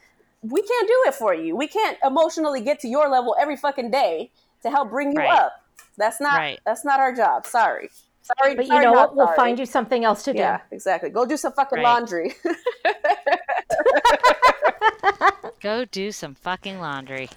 we can't do it for you. We can't emotionally get to your level every fucking day to help bring you Right. up. That's not Right. that's not our job. Sorry. Sorry. but you know not what we'll sorry. find you something else to do Yeah, exactly. Go do some fucking Right. laundry. go do some fucking laundry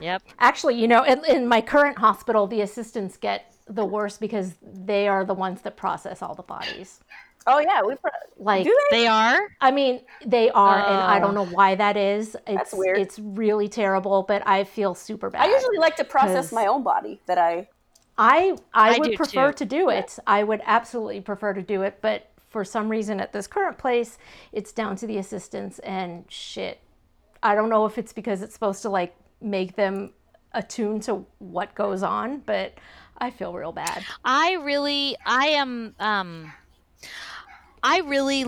yep Actually, you know, in, in my current hospital, the assistants get the worst because they are the ones that process all the bodies. Oh yeah, we. Pro- Like, do they? they are I mean, they are, and I don't Oh. know why that is. It's weird. It's really terrible, but I feel super bad. I usually like to process my own body. That I. I I, I would prefer too. to do it. I would absolutely prefer to do it, but for some reason at this current place, it's down to the assistants and shit. I don't know if it's because it's supposed to like make them attuned to what goes on, but I feel real bad. I really, I am, um, I really,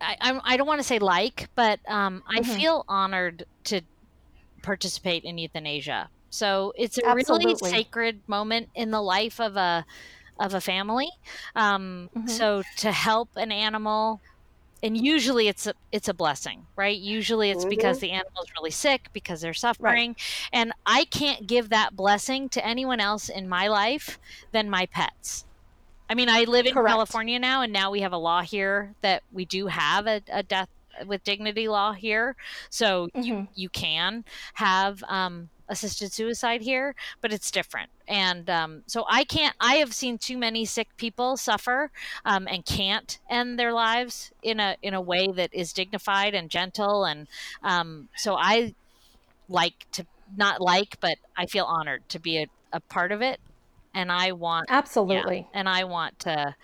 I, I don't want to say like, but um, I Mm-hmm. feel honored to participate in euthanasia. So it's a really sacred moment in the life of a of a family. Um, Mm-hmm. So to help an animal. And usually it's a it's a blessing, right? Usually it's because the animal is really sick because they're suffering, and I can't give that blessing to anyone else in my life than my pets. I mean, I live in Correct. California now, and now we have a law here that we do have a, a death with dignity law here. So you, Mhm. you can have um, assisted suicide here, but it's different. And um, so I can't, I have seen too many sick people suffer um, and can't end their lives in a, in a way that is dignified and gentle. And um, so I like to, not like, but I feel honored to be a, a part of it. And I want, Absolutely. yeah, and I want to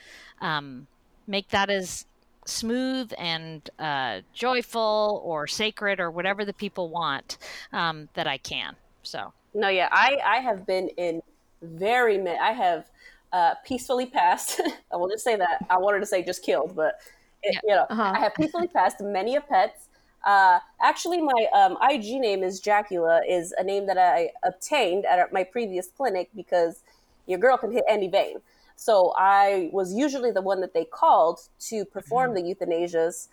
um, make that as smooth and uh, joyful or sacred or whatever the people want um, that I can. So No, yeah, I I have been in very many. I have uh, peacefully passed. I will just say that. I wanted to say just killed, but it, Yeah. you know, Uh-huh. I have peacefully passed many a pets. Uh, actually, my um, IG name is Jacula, is a name that I obtained at my previous clinic because your girl can hit any vein. So I was usually the one that they called to perform mm-hmm. the euthanasias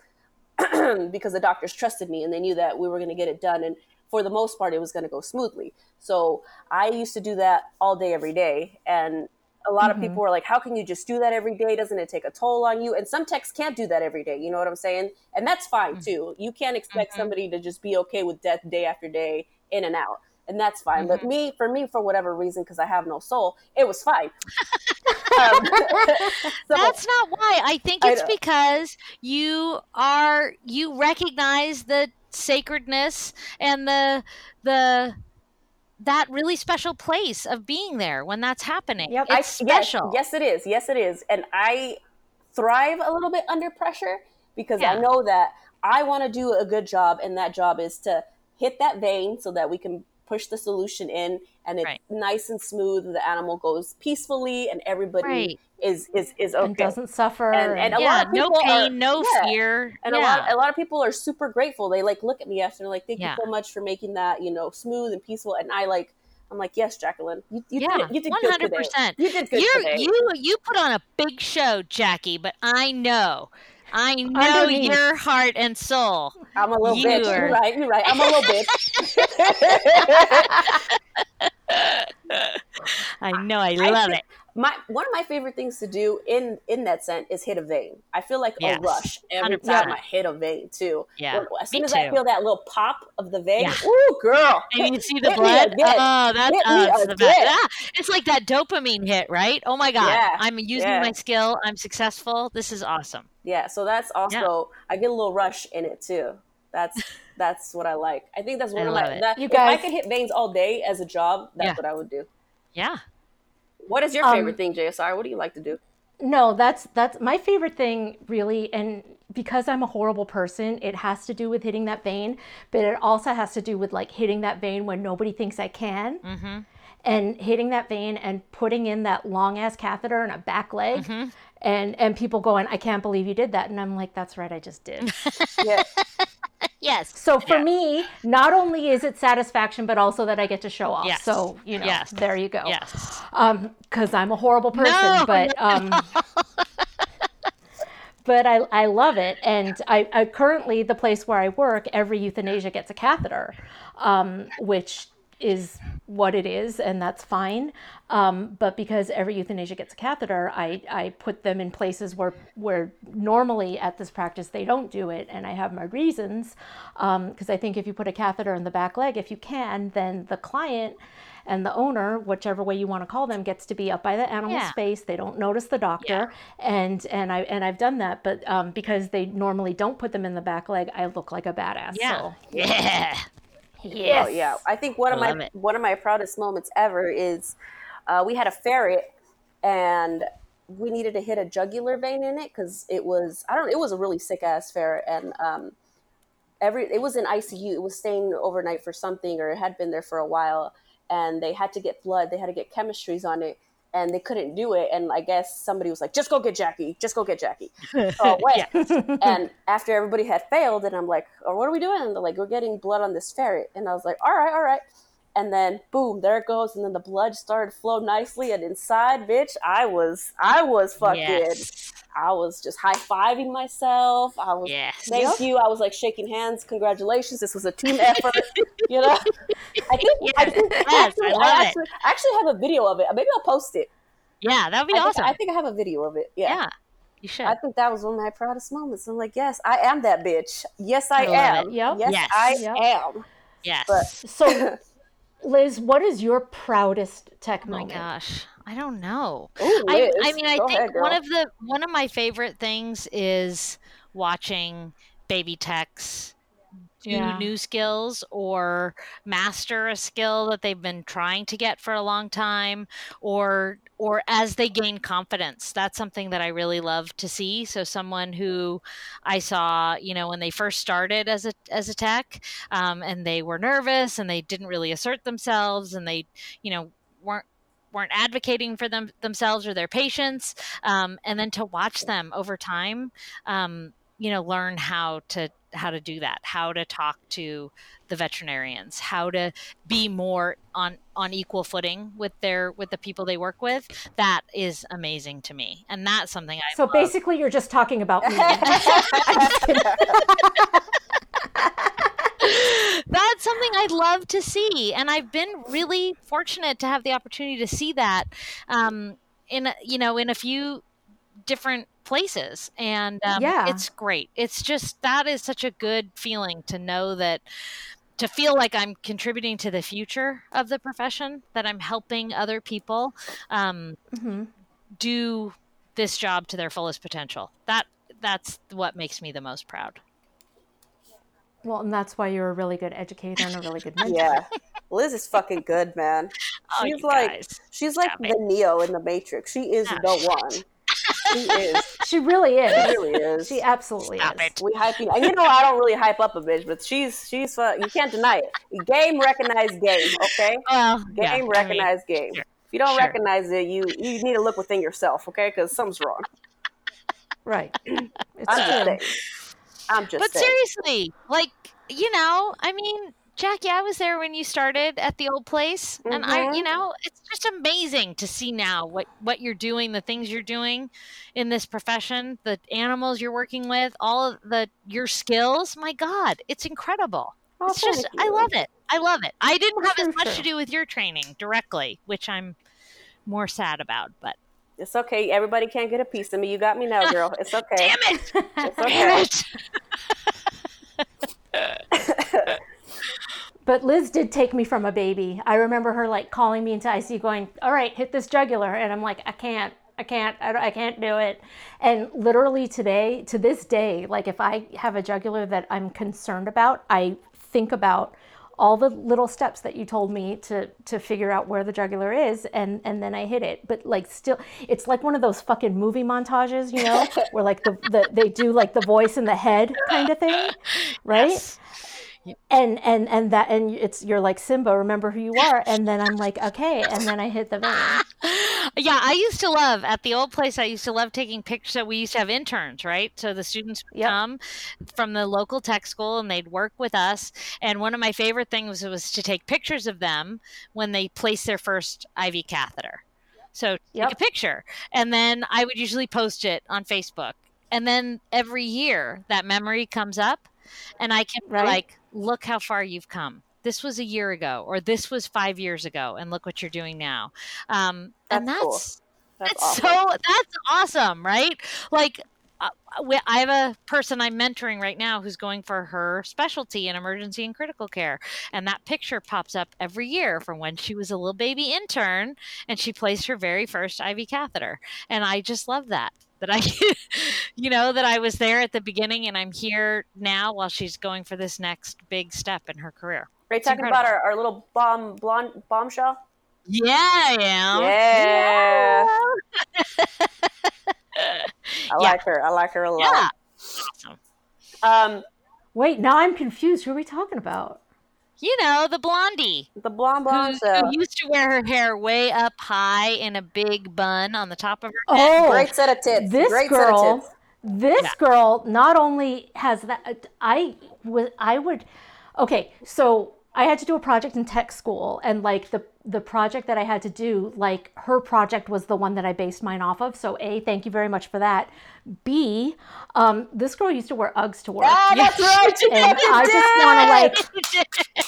because the doctors trusted me and they knew that we were going to get it done. And for the most part, it was going to go smoothly. So I used to do that all day, every day. And a lot of mm-hmm. people were like, how can you just do that every day? Doesn't it take a toll on you? And some techs can't do that every day. You know what I'm saying? And that's fine mm-hmm. too. You can't expect somebody to just be okay with death day after day, in and out. And that's fine. But me, for me, for whatever reason, because I have no soul, it was fine. um, so, that's not why. I think it's know. because you are you recognize the sacredness and the the that really special place of being there when that's happening. Yep. I- It's special. Yes, yes, it is. Yes, it is. And I thrive a little bit under pressure because I know that I want to do a good job, and that job is to hit that vein so that we can push the solution in, and it's Right. nice and smooth. The animal goes peacefully, and everybody Right. is is is okay. And doesn't suffer. And- and a yeah, lot of no people are- pain, no yeah. fear. and yeah. a lot a lot of people are super grateful. They like look at me after like, thank Yeah. you so much for making that you know smooth and peaceful. And I like, I'm like, yes, Jacqueline, you, you yeah, did. You did one good hundred today. percent. You did good You today. you you put on a big show, Jackie, but I know, I know Underneath. your heart and soul. I'm a little You bitch. are- You're right. You're right. I'm a little bitch. I know, I love think- it. My one of my favorite things to do in in that scent is hit a vein. I feel like Yes. a rush every 100%. time I hit a vein too. Yeah, as soon me as I feel that little pop of the vein, Yeah. ooh, girl. And you see the blood. Oh, that's Hit oh, it's the best. Ah, it's like that dopamine hit, right? Oh my god, Yeah, I'm using yeah. my skill. I'm successful. This is awesome. Yeah, so that's also I get a little rush in it too. That's that's what I like. I think that's one I of love my. That, You if I guys- could hit veins all day as a job, that's Yeah. what I would do. Yeah. What is your Um, favorite thing, JSR? What do you like to do? No, that's that's my favorite thing really and because I'm a horrible person, it has to do with hitting that vein, but it also has to do with like hitting that vein when nobody thinks I can. Mm-hmm. And hitting that vein and putting in that long ass catheter in a back leg Mm-hmm. and and people going, I can't believe you did that. And I'm like, that's right, I just did. Yeah, Yes. So for me, not only is it satisfaction, but also that I get to show off. Yes. So, you know, Yes. there you go. Yes. um because i'm a horrible person No, but um but I, I love it and I, I currently the place where i work every euthanasia gets a catheter um, which is what it is and that's fine um, but because every euthanasia gets a catheter I, I put them in places where where normally at this practice they don't do it and i have my reasons because i think if you put a catheter in the back leg if you can then the client and the owner, whichever way you want to call them, gets to be up by the animal's Yeah. face. They don't notice the doctor, and and I and I've done that, but um, because they normally don't put them in the back leg, I look like a badass. Yeah. So, Yeah. Yes. Oh yeah, I think one of Love my it. one of my proudest moments ever is uh, we had a ferret and we needed to hit a jugular vein in it because it was I don't it was a really sick ass ferret and um, every it was in ICU it was staying overnight for something or it had been there for a while and they had to get blood they had to get chemistries on it and they couldn't do it and I guess somebody was like just go get Jackie just go get Jackie so I went and after everybody had failed, and I'm like, oh, what are we doing? And they're like, we're getting blood on this ferret. And I was like, all right, all right. And then boom, there it goes. And then the blood started to flow nicely. And inside, bitch, I was, I was fucking, Yes. I was just high fiving myself. I was, Yes. thank you. I was like shaking hands. Congratulations. This was a team effort. you know, I think, I think, yes, actually, I love it. actually, I actually have a video of it. Maybe I'll post it. Yeah, that would be I think, awesome. I think I have a video of it. yeah. You should. I think that was one of my proudest moments. I'm like, yes, I am that bitch. Yes, I, I am. it. Yep. Yes, Yes. I Yep. am. yes. but- So Liz, what is your proudest tech moment? Oh my gosh, I don't know. Ooh, I, I mean, I go think ahead, one of the one of my favorite things is watching baby techs do Yeah. new skills or master a skill that they've been trying to get for a long time or or as they gain confidence that's something that i really love to see so someone who i saw you know when they first started as a as a tech um, and they were nervous and they didn't really assert themselves and they you know weren't weren't advocating for them themselves or their patients um, and then to watch them over time um, you know learn how to how to do that how to talk to the veterinarians how to be more on on equal footing with their with the people they work with that is amazing to me and that's something i So love. basically, you're just talking about me. I'm just kidding. that's something I'd love to see, and I've been really fortunate to have the opportunity to see that, um, in a, you know in a few different places, and um, Yeah. it's great. It's just that is such a good feeling to know that to feel like I'm contributing to the future of the profession, that I'm helping other people um, Mhm. do this job to their fullest potential. That that's what makes me the most proud. Well, and that's why you're a really good educator and a really good mentor. Yeah, Liz is fucking good, man. Oh, She's you like guys. she's like Stop the. Neo in the Matrix. She is Oh, the shit. one. She is. She really She is. really is. She absolutely Stop is. it. we hyping. And you know I don't really hype up a bitch, but she's she's uh, you can't deny it. Game recognize game. Okay. Well, Game yeah, I mean, game. sure. If you don't Sure. recognize it, you you need to look within yourself, okay? Because something's wrong. Right. It's I'm just saying. I'm just but saying. seriously, like you know, I mean, Jackie, I was there when you started at the old place, and I, you mm-hmm. know, it's just amazing to see now what what you're doing, the things you're doing in this profession, the animals you're working with, all of the your skills. My God, it's incredible. Oh, it's just, thank I love it. I love it. I didn't have as much to do with your training directly, which I'm more sad about. But It's okay. Everybody can't get a piece of me. You got me now, girl. It's okay. damn it, It's damn it. But Liz did take me from a baby. I remember her like calling me into ICU, going, "All right, hit this jugular," and I'm like, "I can't, I can't, I, I can't do it." And literally today, to this day, like if I have a jugular that I'm concerned about, I think about all the little steps that you told me to to figure out where the jugular is, and and then I hit it. But like still, it's like one of those fucking movie montages, you know, where like the, the they do like the voice in the head kind of thing, right? Yes. And and and that and it's you're like Simba, remember who you are, and then I'm like okay, and then I hit the vein. yeah, I used to love at the old place. I used to love taking pictures. So we used to have interns, right? So the students would Yep. come from the local tech school and they'd work with us. And one of my favorite things was to take pictures of them when they placed their first IV catheter. So take a picture, and then I would usually post it on Facebook. And then every year that memory comes up, and I can Right. like, look how far you've come. This was a year ago, or this was five years ago, and look what you're doing now. Um, and That's cool. that's That's awesome. so that's awesome, right? Like uh, I have a person I'm mentoring right now who's going for her specialty in emergency and critical care, and that picture pops up every year from when she was a little baby intern and she placed her very first IV catheter, and I just love that. That I, you know, that I was there at the beginning and I'm here now while she's going for this next big step in her career. Are you talking about our, our little bomb blonde bombshell? Yeah, I am. Yeah. I Yeah. like her. I like her a lot. Yeah. Awesome. Um, Wait, now I'm confused. Who are we talking about? You know, the blondie. the blonde who, who used to wear her hair way up high in a big bun on the top of her head. Oh, Great set of tits. this Great set of girl. tits. This Yeah. girl not only has that. I would. I would. Okay, so I had to do a project in tech school, and like the the project that I had to do, like her project was the one that I based mine off of. So a, thank you very much for that. B, um, this girl used to wear Uggs to work. Ah, that's right. And I just want to like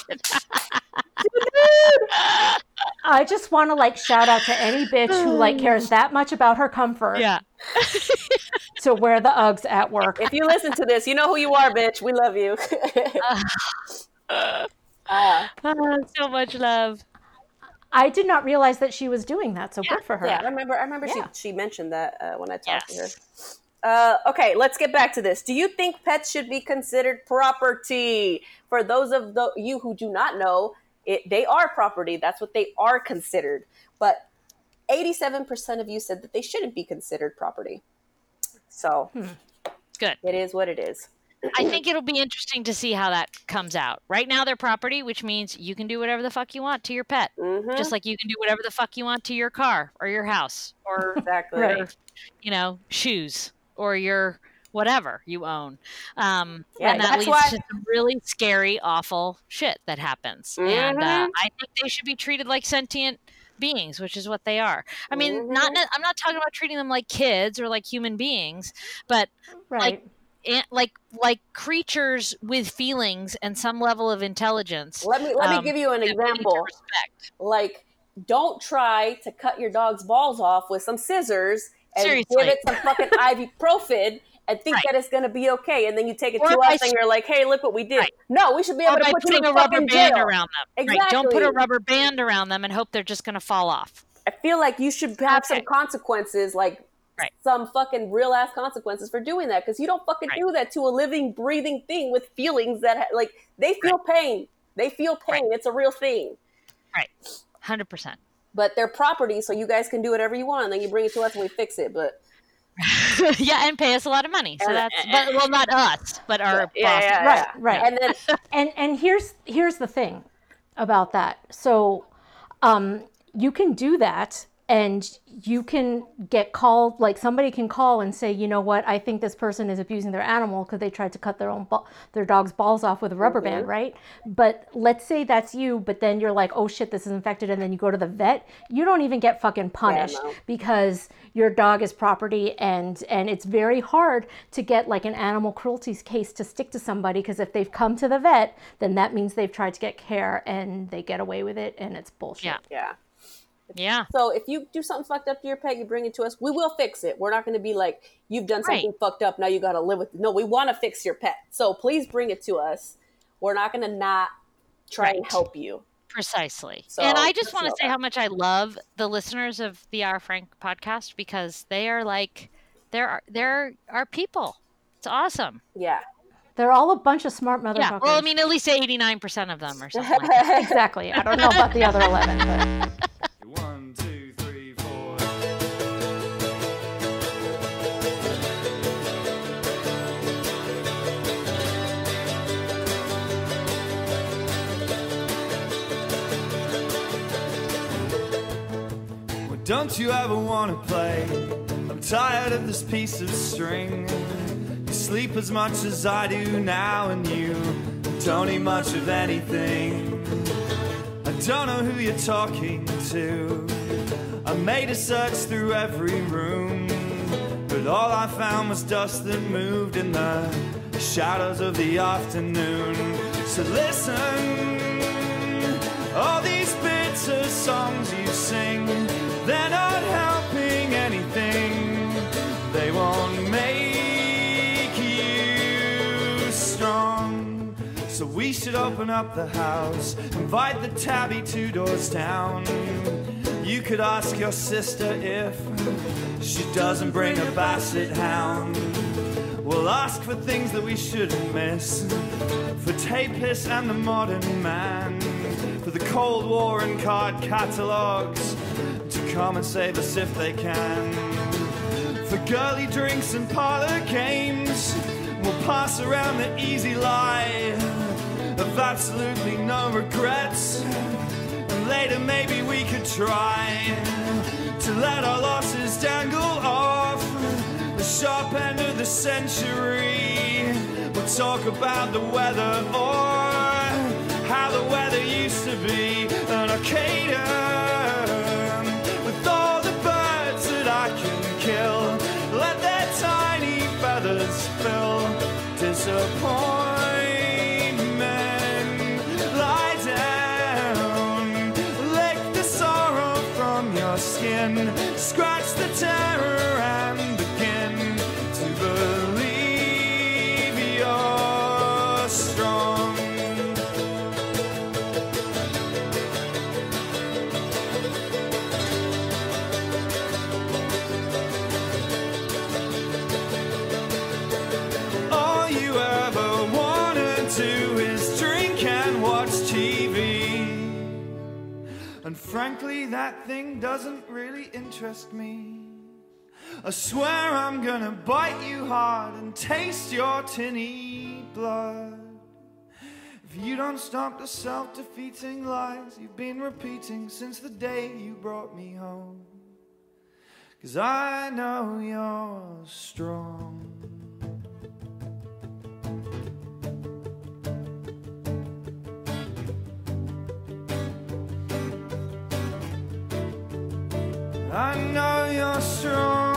I just want to like shout out to any bitch who like cares that much about her comfort yeah. to wear the Uggs at work. If you listen to this, you know who you are, bitch. We love you. Uh, Oh, so much love. I did not realize that she was doing that. So good for her. yeah, I remember. I remember Yeah. she she mentioned that uh, when I talked to her. Uh, okay, let's get back to this. Do you think pets should be considered property? For those of the, you who do not know, it, they are property. That's what they are considered. But 87% of you said that they shouldn't be considered property. So Good. it is what it is. I think it'll be interesting to see how that comes out. Right now, they're property, which means you can do whatever the fuck you want to your pet, Mhm, just like you can do whatever the fuck you want to your car or your house or exactly. Your, you know, shoes or your whatever you own. Um, Yeah, and that leads why- to some really scary, awful shit that happens. And uh, Mhm. I think they should be treated like sentient beings, which is what they are. I mean, not Mhm. ne- I'm not talking about treating them like kids or like human beings, but Right. an- like like creatures with feelings and some level of intelligence. Let me let me um, give you an that we need to example. Like, don't try to cut your dog's balls off with some scissors and Seriously. give it some fucking ibuprofen and think Right. that it's going to be okay. And then you take it Or to us and you're like, hey, look what we did. Right. No, we should be or able to by put you putting in a rubber band jail. around them. Right. Don't put a rubber band around them and hope they're just going to fall off. I feel like you should have some consequences, like some fucking real ass consequences for doing that because you don't fucking do that to a living, breathing thing with feelings that, ha- like, they feel pain. They feel pain. It's a real thing. Right. 100%. But they're property, so you guys can do whatever you want, and then you bring it to us and we fix it. But yeah, and pay us a lot of money. So And- that's but well not us, but our Yeah, bosses. yeah, Right, right. and then and and here's here's the thing about that so um you can do that and you can get called like somebody can call and say you know what i think this person is abusing their animal because they tried to cut their own ball, their dog's balls off with a rubber band mm-hmm. right but let's say that's you but then you're like oh shit this is infected and then you go to the vet you don't even get fucking punished no. because your dog is property and and it's very hard to get like an animal cruelty case to stick to somebody because if they've come to the vet then that means they've tried to get care and they get away with it and it's bullshit Yeah. yeah. Yeah. So if you do something fucked up to your pet, you bring it to us. We will fix it. We're not going to be like you've done something Right. fucked up. Now you got to live with it. No, we want to fix your pet. So please bring it to us. We're not going to not try and help you. Precisely. So, and I just just want to say that. how much I love the listeners of the Our Frank podcast because they are like they're our- they're people. It's awesome. Yeah. they're all a bunch of smart motherfuckers Yeah. Well, I mean, at least eighty nine percent of them or something. Like that. exactly i don't know about the other 11 but One, two, three, four. Well, don't you ever want to play? I'm tired of this piece of string. You sleep as much as I do now, and you don't eat much of anything. Don't know who you're talking to. I made a search through every room, but all I found was dust that moved in the shadows of the afternoon. So listen, all these bitter songs you sing, they're not helping anything. They won't make So we should open up the house, invite the tabby two doors down. You could ask your sister if she doesn't bring a basset hound. We'll ask for things that we shouldn't miss. For tapists and the modern man. For the Cold War and card catalogues. To come and save us if they can. For girly drinks and parlor games. We'll pass around the easy lie of absolutely no regrets. And later maybe we could try to let our losses dangle off the sharp end of the century. We'll talk about the weather or how the weather used to be an Arcadia frankly, that thing doesn't really interest me. I swear I'm gonna bite you hard and taste your tinny blood. If you don't stop the self defeating lies you've been repeating since the day you brought me home. Cause I know you're strong. I know you're strong.